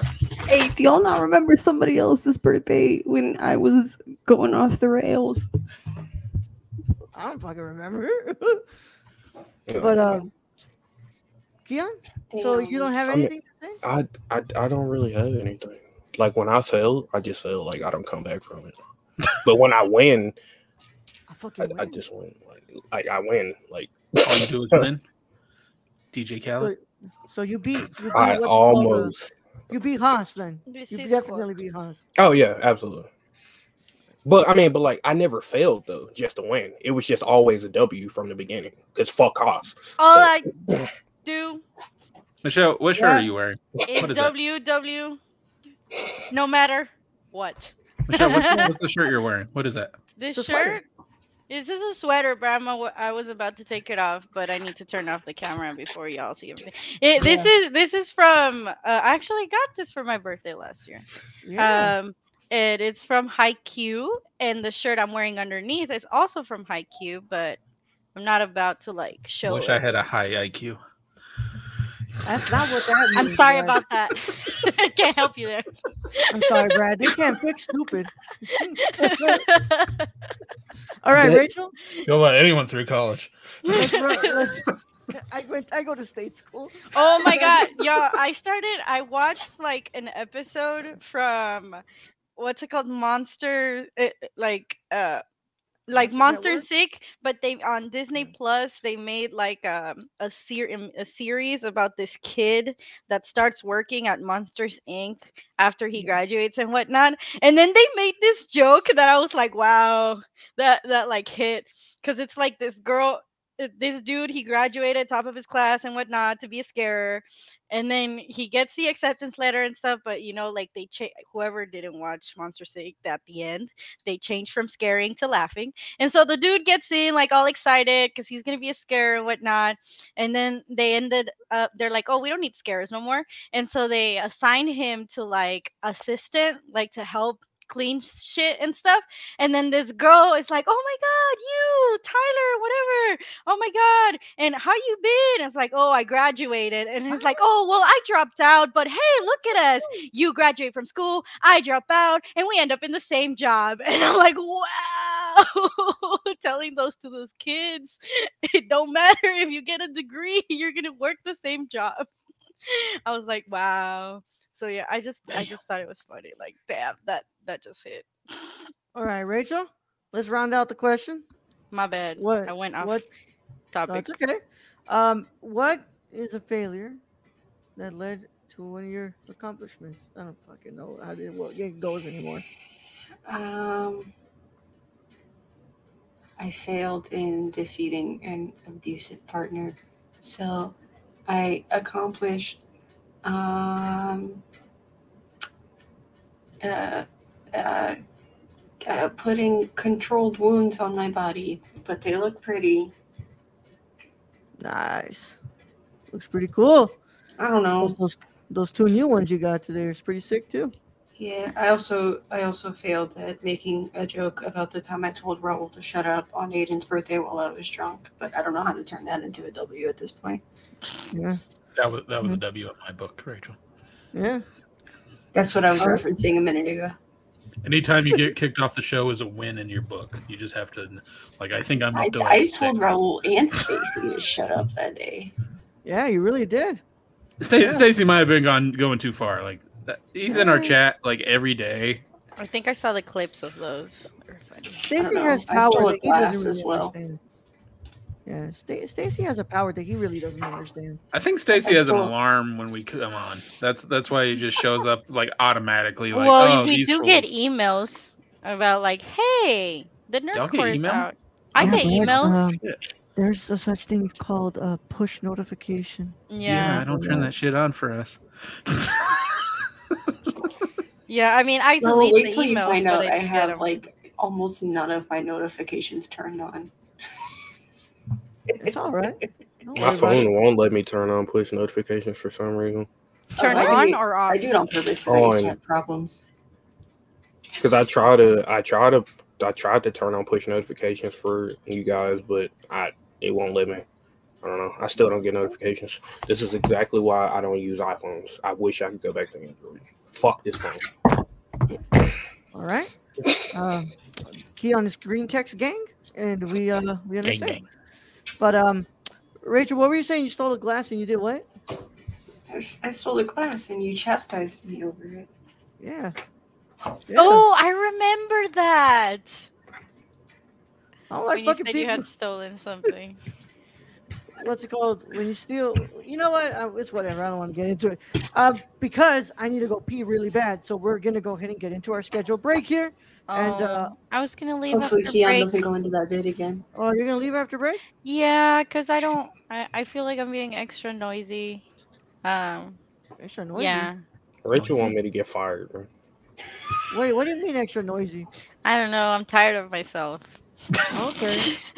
Hey, do y'all not remember somebody else's birthday when I was going off the rails? I don't fucking remember. But um, Keon, so you don't have I mean- anything to say? I, I I don't really have anything. Like when I fail, I just feel like I don't come back from it. But when I win, I I, fucking I win. just win. Like, like I win. Like All you do is win. DJ Khaled. So you beat. You beat I what you call uh, almost. You beat Haas then. This You definitely cooked. beat Haas. Oh yeah, absolutely. But I mean, but like I never failed though, just to win. It was just always a W from the beginning. Cause fuck cost. All So- I do Michelle, what shirt Yeah. are you wearing? It's What is that? WW. No matter what. Michelle, what's, what's the shirt you're wearing? What is that? This It's a sweater. shirt. This is a sweater, but I'm a, I was about to take it off, but I need to turn off the camera before y'all see everything. It, this is this is from. Uh, I actually got this for my birthday last year. Yeah. Um, and it's from Haikyuu, and the shirt I'm wearing underneath is also from Haikyuu, but I'm not about to like show. I wish it. I had a high IQ. That's not what that means. I'm sorry Brad. about that. I can't help you there. I'm sorry, Brad. They can't fix stupid. All right, That- Rachel. You'll let anyone through college. Let's let's, I went. I go to state school. oh my god, y'all! I started. I watched like an episode from what's it called, Monster, uh, like uh, like Monster Network? Sick, but they on Disney Plus they made like um, a ser- um, a series about this kid that starts working at Monsters Inc. after he Yeah. graduates and whatnot, and then they made this joke that I was like, wow, that that like hit because it's like this girl this dude he graduated top of his class and whatnot to be a scarer and then he gets the acceptance letter and stuff but you know like they cha- whoever didn't watch monster Inc. at the end they changed from scaring to laughing and so the dude gets in like all excited because he's gonna be a scarer and whatnot and then they ended up they're like oh we don't need scares no more and so they assigned him to like assistant like to help clean shit and stuff and then this girl is like, "Oh my God, you, Tyler, whatever. Oh my God, and how you been?" It's like, "Oh, I graduated," and it's like, "Oh, well, I dropped out, but hey, look at us. You graduate from school, I drop out, and we end up in the same job." And I'm like, "Wow!" Telling those to those kids, it don't matter if you get a degree, you're gonna work the same job. I was like, "Wow." So yeah, I just I just thought it was funny. Like, damn, that that just hit. All right, Rachel. Let's round out the question. My bad. What? I went off What? Topic. it's okay. Um, what is a failure that led to one of your accomplishments? I don't fucking know how it, well, it goes anymore. Um, I failed in defeating an abusive partner, so I accomplished um, uh, uh, uh, putting controlled wounds on my body, but they look pretty. Nice. Looks pretty cool. I don't know. Those, those, those two new ones you got today is pretty sick too. Yeah, I also I also failed at making a joke about the time I told Raul to shut up on Aiden's birthday while I was drunk, but I don't know how to turn that into a W at this point. Yeah, That was that was a mm-hmm. W in my book, Rachel. yeah. That's what I was Oh. referencing a minute ago. Anytime you get kicked off the show is a win in your book. You just have to, like, I think I'm up I, to. I told Raul and Stacy to shut up that day. Yeah, you really did. Sta- Yeah. Stacy might have been gone going too far. Like, that, he's in our chat like every day. I think I saw the clips of those. Stacy know. has I power stole a that he glass doesn't as well. understand. Yeah, Sta- Stacy has a power that he really doesn't understand. I think Stacy I has an alarm when we come on. That's that's why he just shows up like automatically. Like, well, oh, we these do get emails about like, hey, the Y'all get Nerd Corps is email? out. I Yeah, get but, emails. um, there's a such thing called a push notification. Yeah, yeah. I don't turn that shit on for us. Yeah, I mean, I No, delete wait the till you emails, find out I, I do get have 'em. like almost none of my notifications turned on. It's all right. Don't My worry about it. phone won't let me turn on push notifications for some reason. turn Oh, on or off. I do it on purpose because I used to have problems. Because I try to, I try to, I tried to turn on push notifications for you guys, but I it won't let me. I don't know. I still don't get notifications. This is exactly why I don't use iPhones. I wish I could go back to Android. Fuck this phone. All right. Um, key on this green text gang, and we uh we Gang, understand. gang. But um, Rachel, what were you saying? You stole a glass and you did what? I, I stole the glass and you chastised me over it. Yeah. Yeah. Oh, I remember that. I don't when you fucking said you had stolen something. What's it called? When you steal. You know what? Uh, it's whatever. I don't want to get into it. Um, because I need to go pee really bad. So we're gonna go ahead and get into our scheduled break here. And, uh, Oh, I was gonna leave Hopefully, after Keon break. doesn't go into that bit again. Oh, you're gonna leave after break? Yeah, cause I don't. I, I feel like I'm being extra noisy. Um. Extra noisy. Yeah. Rachel want me to get fired, bro. Wait, what do you mean extra noisy? I don't know. I'm tired of myself. Okay.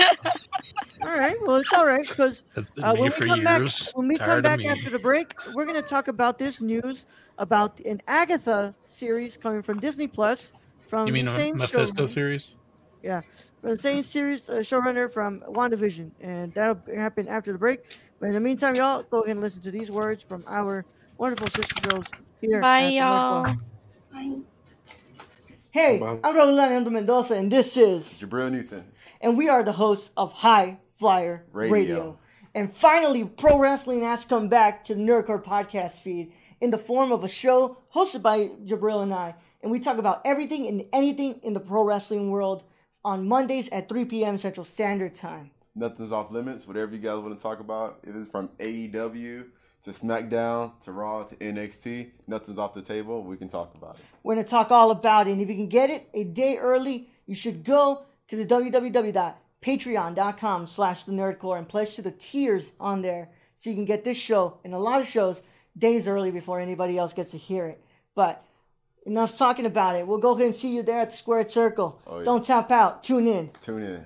all right. Well, it's all right because That's been Uh, me when we come back, when we come back after the break, we're going to talk about this news about an Agatha series coming from Disney Plus from you mean the same Mephisto showrunner, series? from the same series uh, showrunner from WandaVision, and that'll happen after the break. But in the meantime, y'all go ahead and listen to these words from our wonderful sister girls here. Bye, at y'all. Bar. Fine. Hey, Bye. I'm Raul Alejandro Mendoza, and this is Jabril Newton. and we are the hosts of High Flyer Radio. Radio. And finally, pro wrestling has come back to the Nerd Corps podcast feed in the form of a show hosted by Jabril and I. And we talk about everything and anything in the pro wrestling world on Mondays at 3 p.m. Central Standard Time. Nothing's off limits. Whatever you guys want to talk about, if it's from AEW to SmackDown to Raw to NXT, nothing's off the table. We can talk about it. We're going to talk all about it. And if you can get it a day early, you should go to the www.patreon.com slash the nerdcorps and pledge to the tiers on there so you can get this show and a lot of shows days early before anybody else gets to hear it. But enough talking about it. We'll go ahead and see you there at the squared circle. Oh, yeah. Don't tap out. Tune in. Tune in.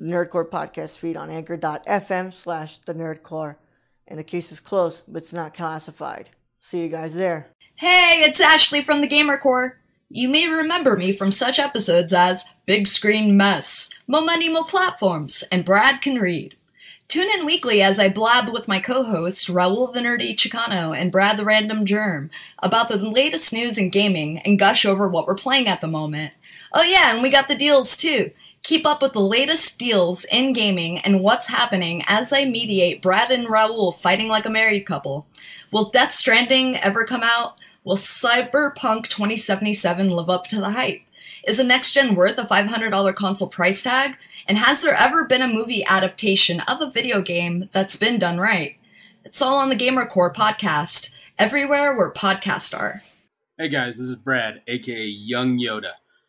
Nerd Corps podcast feed on anchor.fm slash the nerdcorps. And the case is closed, but it's not classified. See you guys there. Hey, it's Ashley from the Gamer Core. You may remember me from such episodes as Big Screen Mess, Momenimo Platforms, and Brad Can Read. Tune in weekly as I blab with my co-hosts Raul the Nerdy Chicano and Brad the Random Germ about the latest news in gaming and gush over what we're playing at the moment. Oh, yeah, and we got the deals too. Keep up with the latest deals in gaming and what's happening as I mediate Brad and Raul fighting like a married couple. Will Death Stranding ever come out? Will Cyberpunk 2077 live up to the hype? Is a next gen worth a $500 console price tag? And has there ever been a movie adaptation of a video game that's been done right? It's all on the GamerCore podcast, everywhere where podcasts are. Hey guys, this is Brad, aka Young Yoda.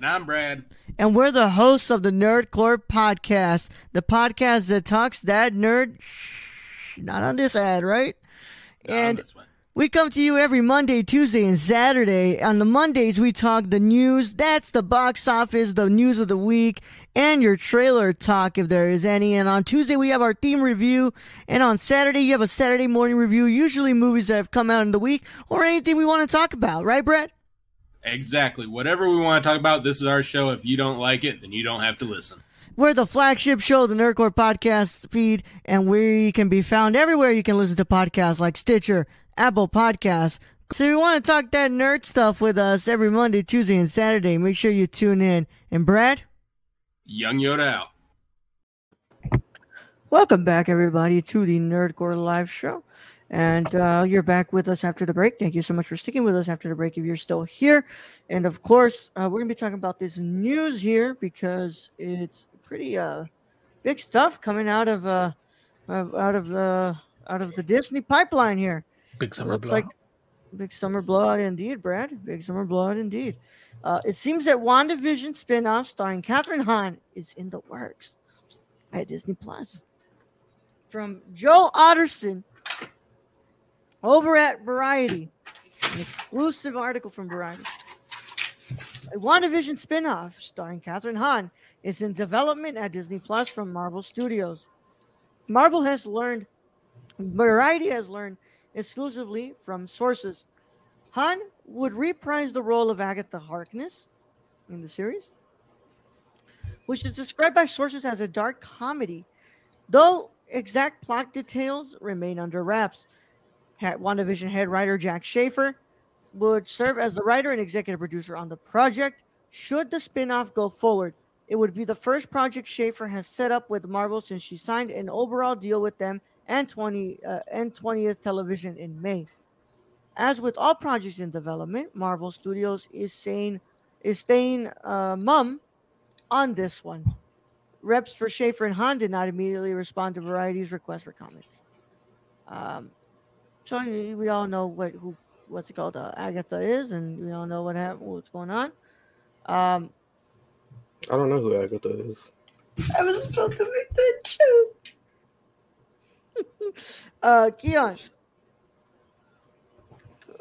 And I'm Brad. And we're the hosts of the Nerd Corps podcast, the podcast that talks that nerd. Shh, not on this ad, right? Not and we come to you every Monday, Tuesday, and Saturday. On the Mondays, we talk the news. That's the box office, the news of the week, and your trailer talk if there is any. And on Tuesday, we have our theme review. And on Saturday, you have a Saturday morning review, usually movies that have come out in the week or anything we want to talk about. Right, Brett? Exactly. Whatever we want to talk about, this is our show. If you don't like it, then you don't have to listen. We're the flagship show, the Nerd Corps podcast feed, and we can be found everywhere you can listen to podcasts like Stitcher, Apple Podcasts. So if you want to talk that nerd stuff with us every Monday, Tuesday, and Saturday, make sure you tune in. And Brad? Young Yoda out. Welcome back, everybody, to the Nerd Corps Live Show. And uh, you're back with us after the break. Thank you so much for sticking with us after the break if you're still here. And of course, uh, we're going to be talking about this news here because it's pretty uh, big stuff coming out of uh, out of uh, out of the Disney pipeline here. Big summer blowout. like big summer blowout indeed, Brad. Big summer blood indeed. Uh, it seems that WandaVision spin-off starring Kathryn Hahn is in the works at Disney Plus. From Joe Otterson over at Variety, an exclusive article from Variety. A WandaVision spin-off starring Kathryn Hahn is in development at Disney Plus from Marvel Studios. Marvel has learned, Variety has learned exclusively from sources. Hahn would reprise the role of Agatha Harkness in the series, which is described by sources as a dark comedy, though exact plot details remain under wraps. WandaVision head writer Jac Schaeffer would serve as the writer and executive producer on the project. Should the spin-off go forward, it would be the first project Schaeffer has set up with Marvel since she signed an overall deal with them and 20 uh, and 20th Television in May. As with all projects in development, Marvel Studios is saying is staying uh, mum on this one. Reps for Schaeffer and Hahn did not immediately respond to Variety's request for comments. Um, so we all know what who what's it called uh, Agatha is, and we all know what happened, what's going on. Um, I don't know who Agatha is. I was supposed to make that joke. uh, Keon,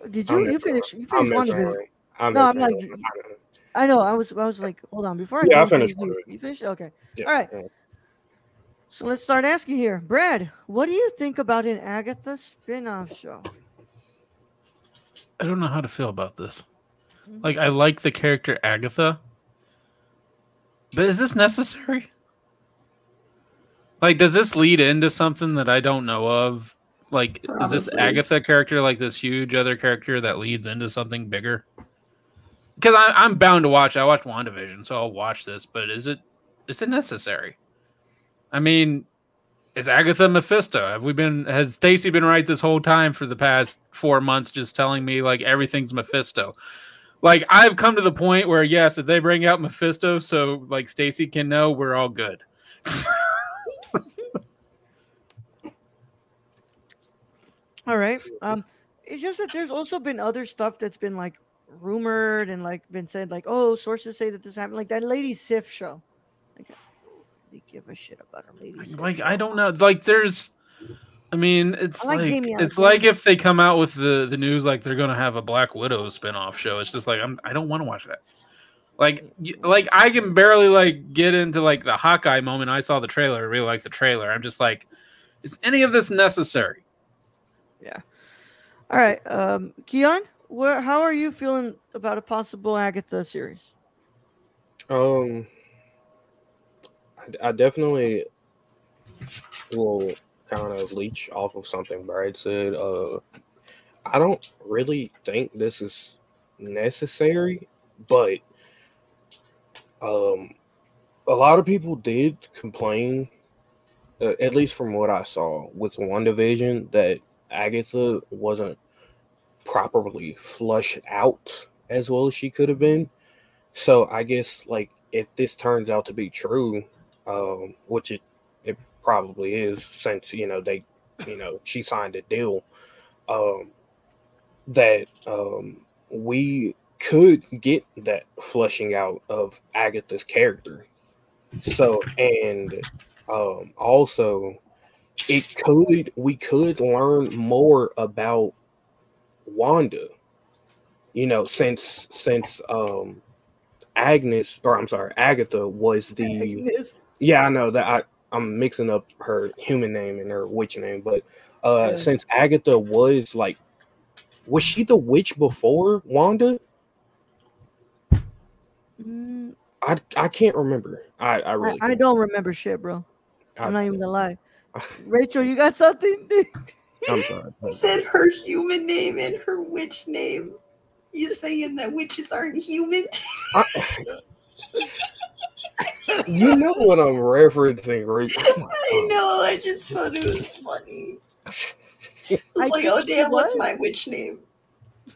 did you you finish you I'm finish messing WandaVision? around. I'm No, I'm not. I know. I was. I was like, hold on. Before I Yeah, I you finished finish- WandaVision. You finished? Okay. Yeah, All right. So let's start asking here, Brad. What do you think about an Agatha spin-off show? I don't know how to feel about this. Like, I like the character Agatha, but is this necessary? Like, does this lead into something that I don't know of? Like, is this Agatha character like this huge other character that leads into something bigger? Because I'm bound to watch. I watched WandaVision, so I'll watch this. But is it is it necessary? I mean, is Agatha Mephisto? Have we been? Has Stacy been right this whole time for the past four months, just telling me like everything's Mephisto? like I've come to the point where yes, if they bring out Mephisto, so like Stacy can know, we're all good. All right. Um, it's just that there's also been other stuff that's been like rumored and like been said, like, oh, sources say that this happened, like that Lady Sif show. Like, really give a shit about her Lady like show. I don't know. Like there's, I mean, it's I like like, Jamie it's like if they come out with the the news like they're gonna have a Black Widow spinoff show. It's just like I'm I don't want to watch that. Like you, like I can barely like get into like the Hawkeye moment. I saw the trailer. I really like the trailer. I'm just like, is any of this necessary? Yeah. All right, um, Keon, where how are you feeling about a possible Agatha series? Um, I, I definitely will kind of leech off of something Brad said. Uh, I don't really think this is necessary, but um, a lot of people did complain, uh, at least from what I saw with WandaVision, that Agatha wasn't properly flushed out as well as she could have been. So I guess like if this turns out to be true, um, which it it probably is, since you know they, you know, she signed a deal, um, that um we could get that flushing out of Agatha's character. So and um also it could we could learn more about Wanda. You know, since since um Agnes or I'm sorry, Agatha was the Agnes. Yeah, I know that I I'm mixing up her human name and her witch name, but uh Yeah. since Agatha was like was she the witch before Wanda? Mm, I I can't remember. I I I, really I can't. don't remember shit, bro. I, I'm not even gonna lie. Rachel, you got something? I'm sorry. Said her human name and her witch name. You saying that witches aren't human? I- you know what I'm referencing, right? I know. I just thought it was funny. I was I like, oh she damn, what's my witch name?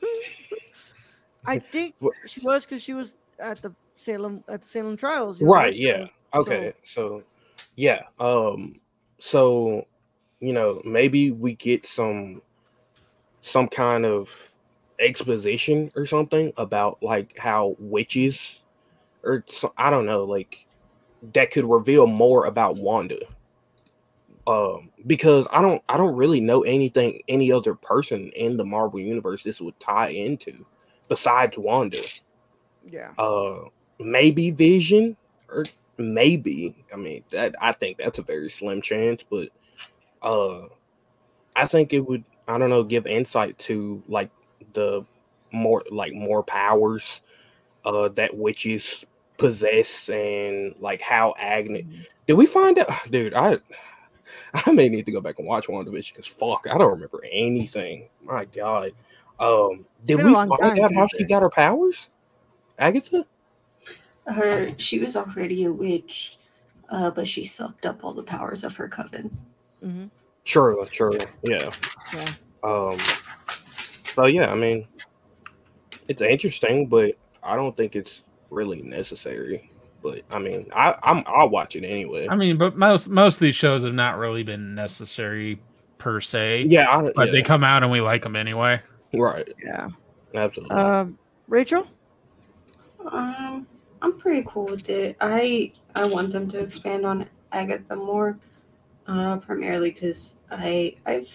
I think What- she was because she was at the Salem at the Salem trials. you know, right so- yeah so- okay so yeah um so you know maybe we get some some kind of exposition or something about like how witches or so, i don't know like that could reveal more about wanda um because i don't i don't really know anything any other person in the marvel universe this would tie into besides wanda Yeah. uh maybe vision or maybe i mean that i think that's a very slim chance but uh i think it would i don't know give insight to like the more like more powers uh that witches possess and like how agnes did we find out dude i i may need to go back and watch one WandaVision because fuck i don't remember anything my god um did we long find time, out how she got her powers agatha Her she was already a witch, uh, but she sucked up all the powers of her coven. Mm-hmm. True, true. Yeah. Yeah. Um so yeah, I mean it's interesting, but I don't think it's really necessary. But I mean, I, I'm I'll watch it anyway. I mean, but most most of these shows have not really been necessary per se. yeah, I, but yeah, they come out and we like them anyway. right. Yeah. Absolutely. Um, Rachel. Um, I'm pretty cool with it. I I want them to expand on Agatha more, uh, primarily because I I've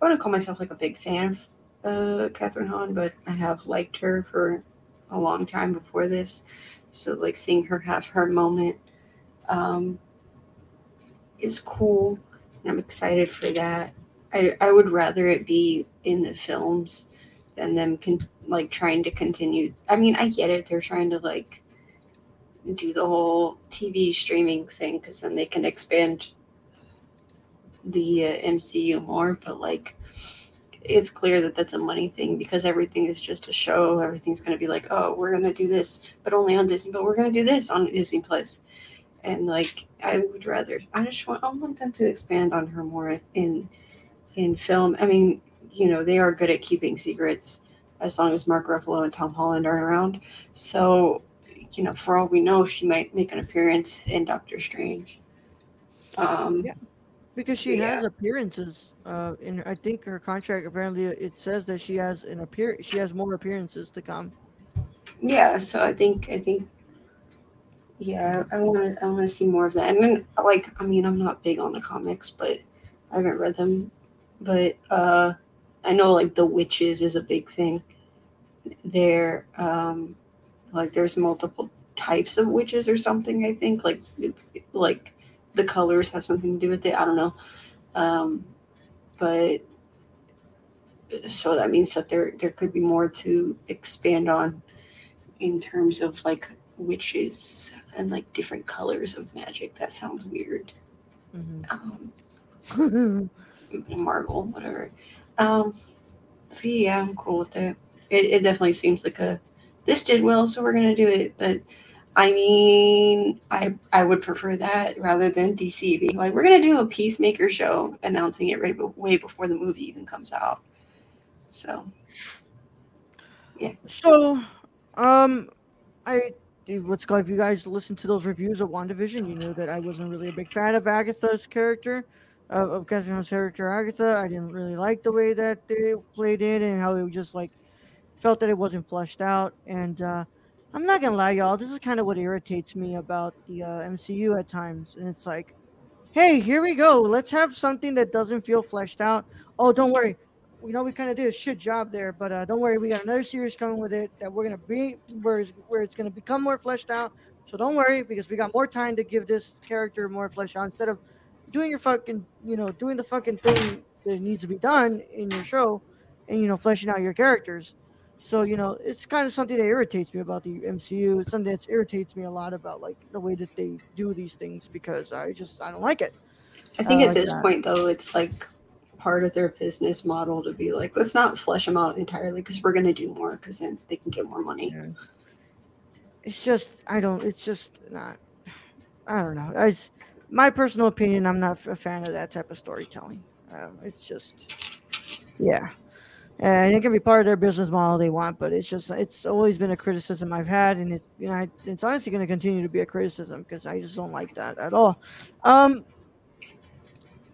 I want to call myself like a big fan of uh, Kathryn Hahn, but I have liked her for a long time before this. So like seeing her have her moment um, is cool. And I'm excited for that. I I would rather it be in the films than them con- like trying to continue. I mean, I get it. They're trying to like do the whole TV streaming thing because then they can expand the uh, MCU more. But like, it's clear that that's a money thing because everything is just a show. Everything's going to be like, oh, we're going to do this, but only on Disney. But we're going to do this on Disney Plus. And like, I would rather. I just want. I want them to expand on her more in in film. I mean, you know, they are good at keeping secrets. as long as Mark Ruffalo and Tom Holland aren't around. So, you know, for all we know, she might make an appearance in Doctor Strange. Um, Yeah. Because she Yeah. has appearances. Uh, in I think her contract apparently it says that she has an appear she has more appearances to come. yeah so i think i think yeah i want to i want to see more of that and then like i mean i'm not big on the comics but i haven't read them but uh i know like the witches is a big thing there um like there's multiple types of witches or something i think like like the colors have something to do with it i don't know um but so that means that there there could be more to expand on in terms of like witches and like different colors of magic. That sounds weird. Um, Marvel, whatever. Um, yeah, I'm cool with it. it. It definitely seems like a this did well, so we're gonna do it. But I mean, I I would prefer that rather than DC being like we're gonna do a Peacemaker show, announcing it right way before the movie even comes out. So yeah. So, um, I what's called if you guys listen to those reviews of WandaVision, you know that I wasn't really a big fan of Agatha's character, of, of Kathryn Hill's character Agatha. I didn't really like the way that they played it and how they just like felt that it wasn't fleshed out. And uh, I'm not gonna lie, y'all, this is kind of what irritates me about the uh, MCU at times. And it's like, hey, here we go. Let's have something that doesn't feel fleshed out. Oh, don't worry. We know we kind of did a shit job there, but uh, don't worry. We got another series coming with it that we're gonna be where it's, where it's gonna become more fleshed out. So don't worry because we got more time to give this character more flesh out instead of doing your fucking you know doing the fucking thing that needs to be done in your show and you know fleshing out your characters. So you know it's kind of something that irritates me about the MCU. It's something that irritates me a lot about like the way that they do these things because I just I don't like it. I think at like this that. point, though, it's like part of their business model to be like, let's not flesh them out entirely because we're going to do more because then they can get more money. it's just I don't. It's just not. I don't know. It's my personal opinion. I'm not a fan of that type of storytelling. Um, it's just, yeah, and it can be part of their business model they want, but it's just it's always been a criticism I've had, and it's you know it's honestly going to continue to be a criticism because I just don't like that at all. Um,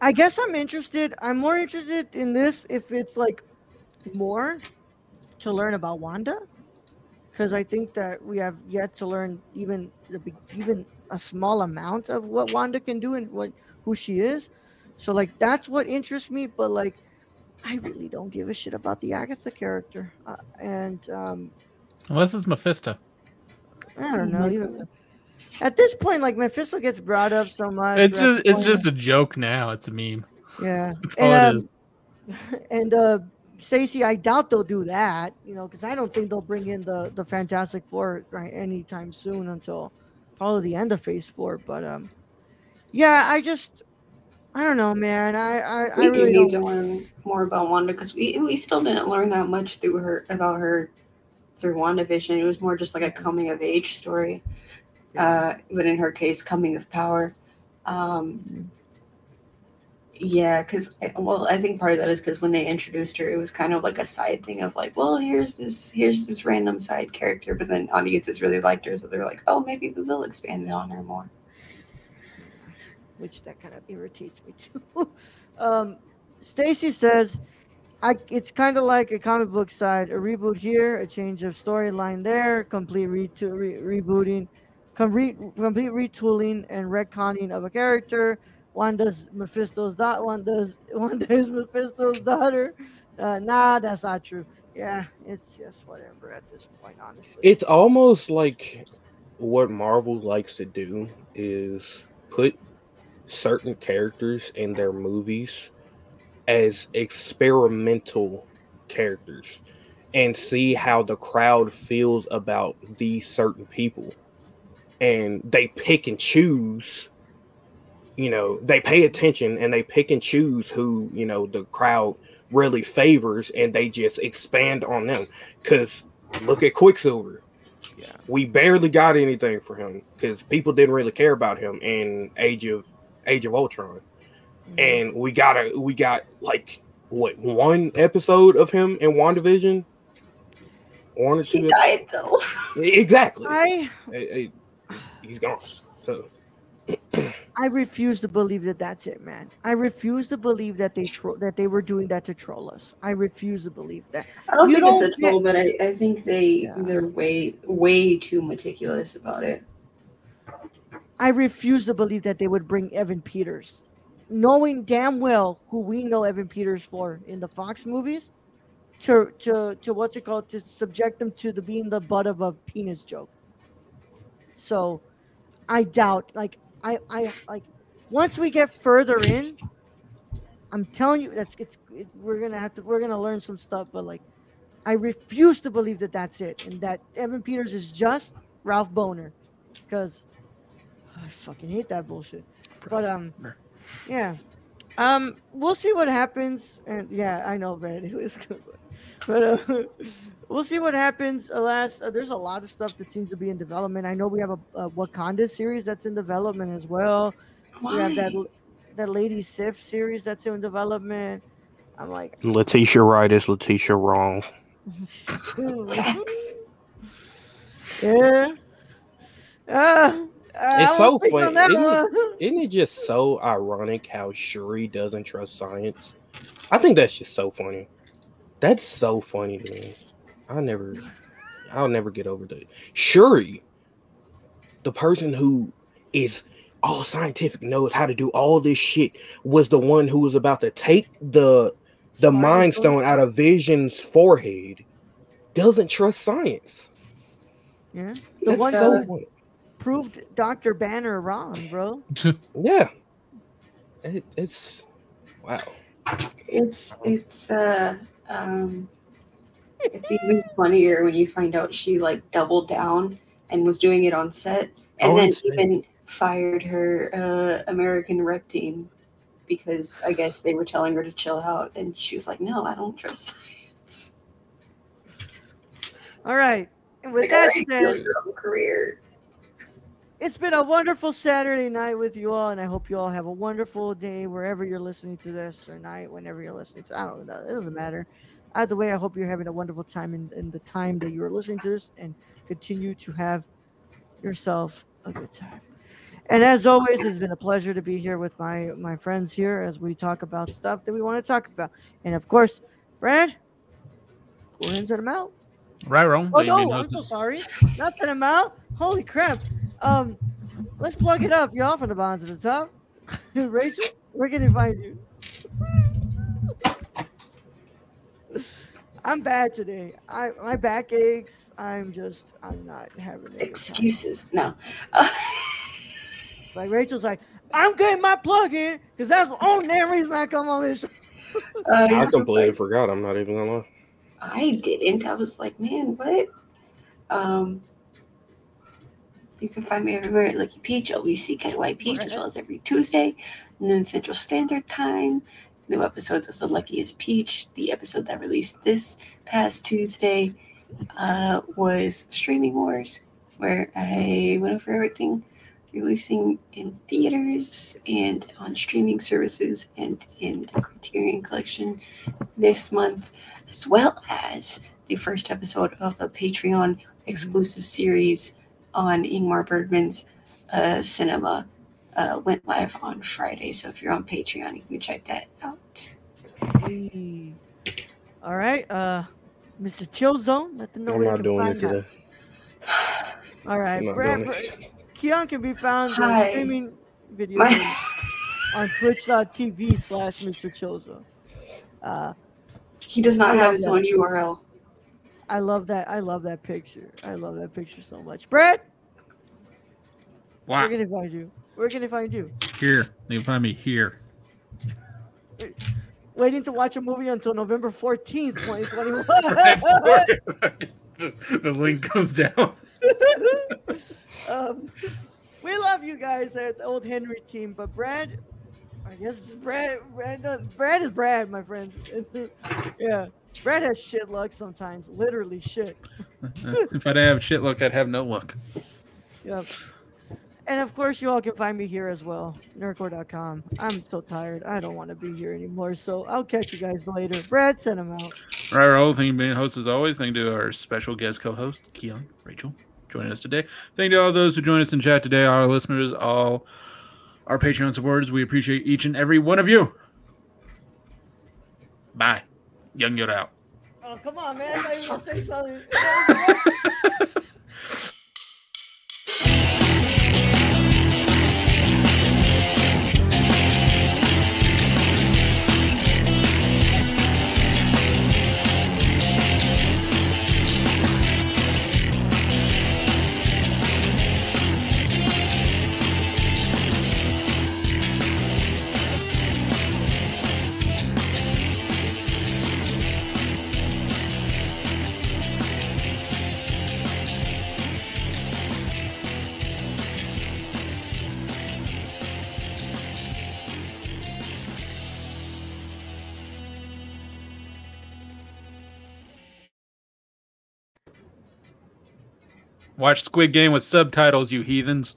I guess I'm interested. I'm more interested in this if it's like more to learn about Wanda because I think that we have yet to learn even the even a small amount of what Wanda can do and what who she is. So like that's what interests me, but like I really don't give a shit about the Agatha character, uh, and um, Unless it's Mephisto. I don't know. Even at this point, like Mephisto gets brought up so much. It's we're just it's point- just a joke now. It's a meme. yeah. That's all and, is. um, and uh, Stacey, I doubt they'll do that, you know, because I don't think they'll bring in the the Fantastic Four right anytime soon until probably the end of Phase Four. But um, yeah, I just I don't know, man. I I, I We do really need don't. to learn more about Wanda because we we still didn't learn that much through her about her through WandaVision. It was more just like a coming of age story, uh, but in her case, coming of power. Um, yeah, because well, I think part of that is because when they introduced her, it was kind of like a side thing of like, well, here's this here's this random side character, but then audiences really liked her, so they're like, oh, maybe we will expand on her more. Which that kind of irritates me too. um, Stacy says, "I it's kind of like a comic book side, a reboot here, a change of storyline there, complete reto- re- rebooting, com- re- complete retooling and retconning of a character. Wanda's Mephisto's dot. Wanda's Wanda is Mephisto's daughter. Uh, nah, that's not true. Yeah, it's just whatever at this point, honestly. It's almost like what Marvel likes to do is put certain characters in their movies as experimental characters and see how the crowd feels about these certain people. And they pick and choose, you know, they pay attention and they pick and choose who, you know, the crowd really favors and they just expand on them. Because look at Quicksilver. Yeah. We barely got anything for him because people didn't really care about him in Age of Age of Ultron. Mm-hmm. And we got a we got like what one episode of him in WandaVision? one or two. He died though. Exactly. I Hey, hey, he's gone. So I refuse to believe that that's it, man. I refuse to believe that they tro- that they were doing that to troll us. I refuse to believe that. I don't You think it's don't a troll, but I, I think they Yeah. they're way way too meticulous about it. I refuse to believe that they would bring Evan Peters, knowing damn well who we know Evan Peters for in the Fox movies, to to to what's it called to subject them to the being the butt of a penis joke. So, I doubt. Like I I like once we get further in, I'm telling you that's it's it, we're gonna have to we're gonna learn some stuff. But like, I refuse to believe that that's it and that Evan Peters is just Ralph Bohner, because. I fucking hate that bullshit. But um, yeah, um, we'll see what happens. And yeah, I know, Brad. It was good, but uh, we'll see what happens. Alas, uh, there's a lot of stuff that seems to be in development. I know we have a, a Wakanda series that's in development as well. We have that Why? that Lady Sif series that's in development. I'm like, Letitia Wright is Letitia wrong. Yeah. Uh, I It's so funny, isn't it? Isn't it just so ironic how Shuri doesn't trust science? I think that's just so funny. That's so funny to me. I never, I'll never get over that. Shuri, the person who is all scientific, knows how to do all this shit, was the one who was about to take the the Mind Stone? out of Vision's forehead. Doesn't trust science. Yeah, the That's one so- funny. Proved Doctor Banner wrong, bro. Yeah, it, it's wow. It's it's uh um it's even funnier when you find out she like doubled down and was doing it on set and Oh, then insane. even fired her uh American rep team because I guess they were telling her to chill out and she was like, No, I don't trust science. All right. And with Like, that alright, said, your own career. It's been a wonderful Saturday night with you all, and I hope you all have a wonderful day wherever you're listening to this or night, whenever you're listening to. I don't know. It doesn't matter. Either way, I hope you're having a wonderful time in, in the time that you're listening to this, and continue to have yourself a good time. And as always, it's been a pleasure to be here with my my friends here as we talk about stuff that we want to talk about. And of course, Brad, we'll end them out. Right, wrong. Oh no, I'm so sorry. Not that I'm out. Holy crap. Um, let's plug it up, y'all, from the bottom to the top. Rachel, where can they find you? I'm bad today. I my back aches. I'm just I'm not having a time. Excuses. No. Like Rachel's like, I'm getting my plug in because that's the only damn reason I come on this. show." Uh, I completely forgot. I'm not even gonna lie. I didn't. I was like, man, what? Um, you can find me everywhere at Lucky Peach, LBC KY Peach, as well as every Tuesday, noon Central Standard Time. New episodes of The Luckiest Peach. The episode that released this past Tuesday uh, was Streaming Wars, where I went over everything releasing in theaters and on streaming services and in the Criterion Collection this month as well as the first episode of a Patreon exclusive series on Ingmar Bergman's uh, cinema. Uh, went live on Friday, so if you're on Patreon, you can check that out. Hey. All right, uh, Mr. Chill Zone, let them know I'm where not you doing can it find today. All right, I'm not Brad, doing Brad, it. Keon can be found on Hi. streaming videos My- on twitch.tv slash Mr. Chilzo. Uh, he does not have his own URL. I love that. I love that picture. I love that picture so much. Brad, Wow. where can they find you? Where can they find you? Here. You can find me here. Waiting to watch a movie until November 14th, 2021. the link goes down. um, we love you guys at the old Henry team, but Brad, I guess Brad, Brad, Brad is Brad, my friend. yeah, Brad has shit luck sometimes, literally shit. if I'd have shit luck, I'd have no luck. Yep. And of course, you all can find me here as well, nerdcorps.com. I'm so tired. I don't want to be here anymore. So I'll catch you guys later. Brad, send them out. All right, Raul. Thank you being host as always. Thank you to our special guest co host, Keon, Rachel, joining us today. Thank you to all those who joined us in chat today, our listeners, all our Patreon supporters. We appreciate each and every one of you. Bye. Young you're out. Oh, come on, man. I was say something. Watch Squid Game with subtitles, you heathens.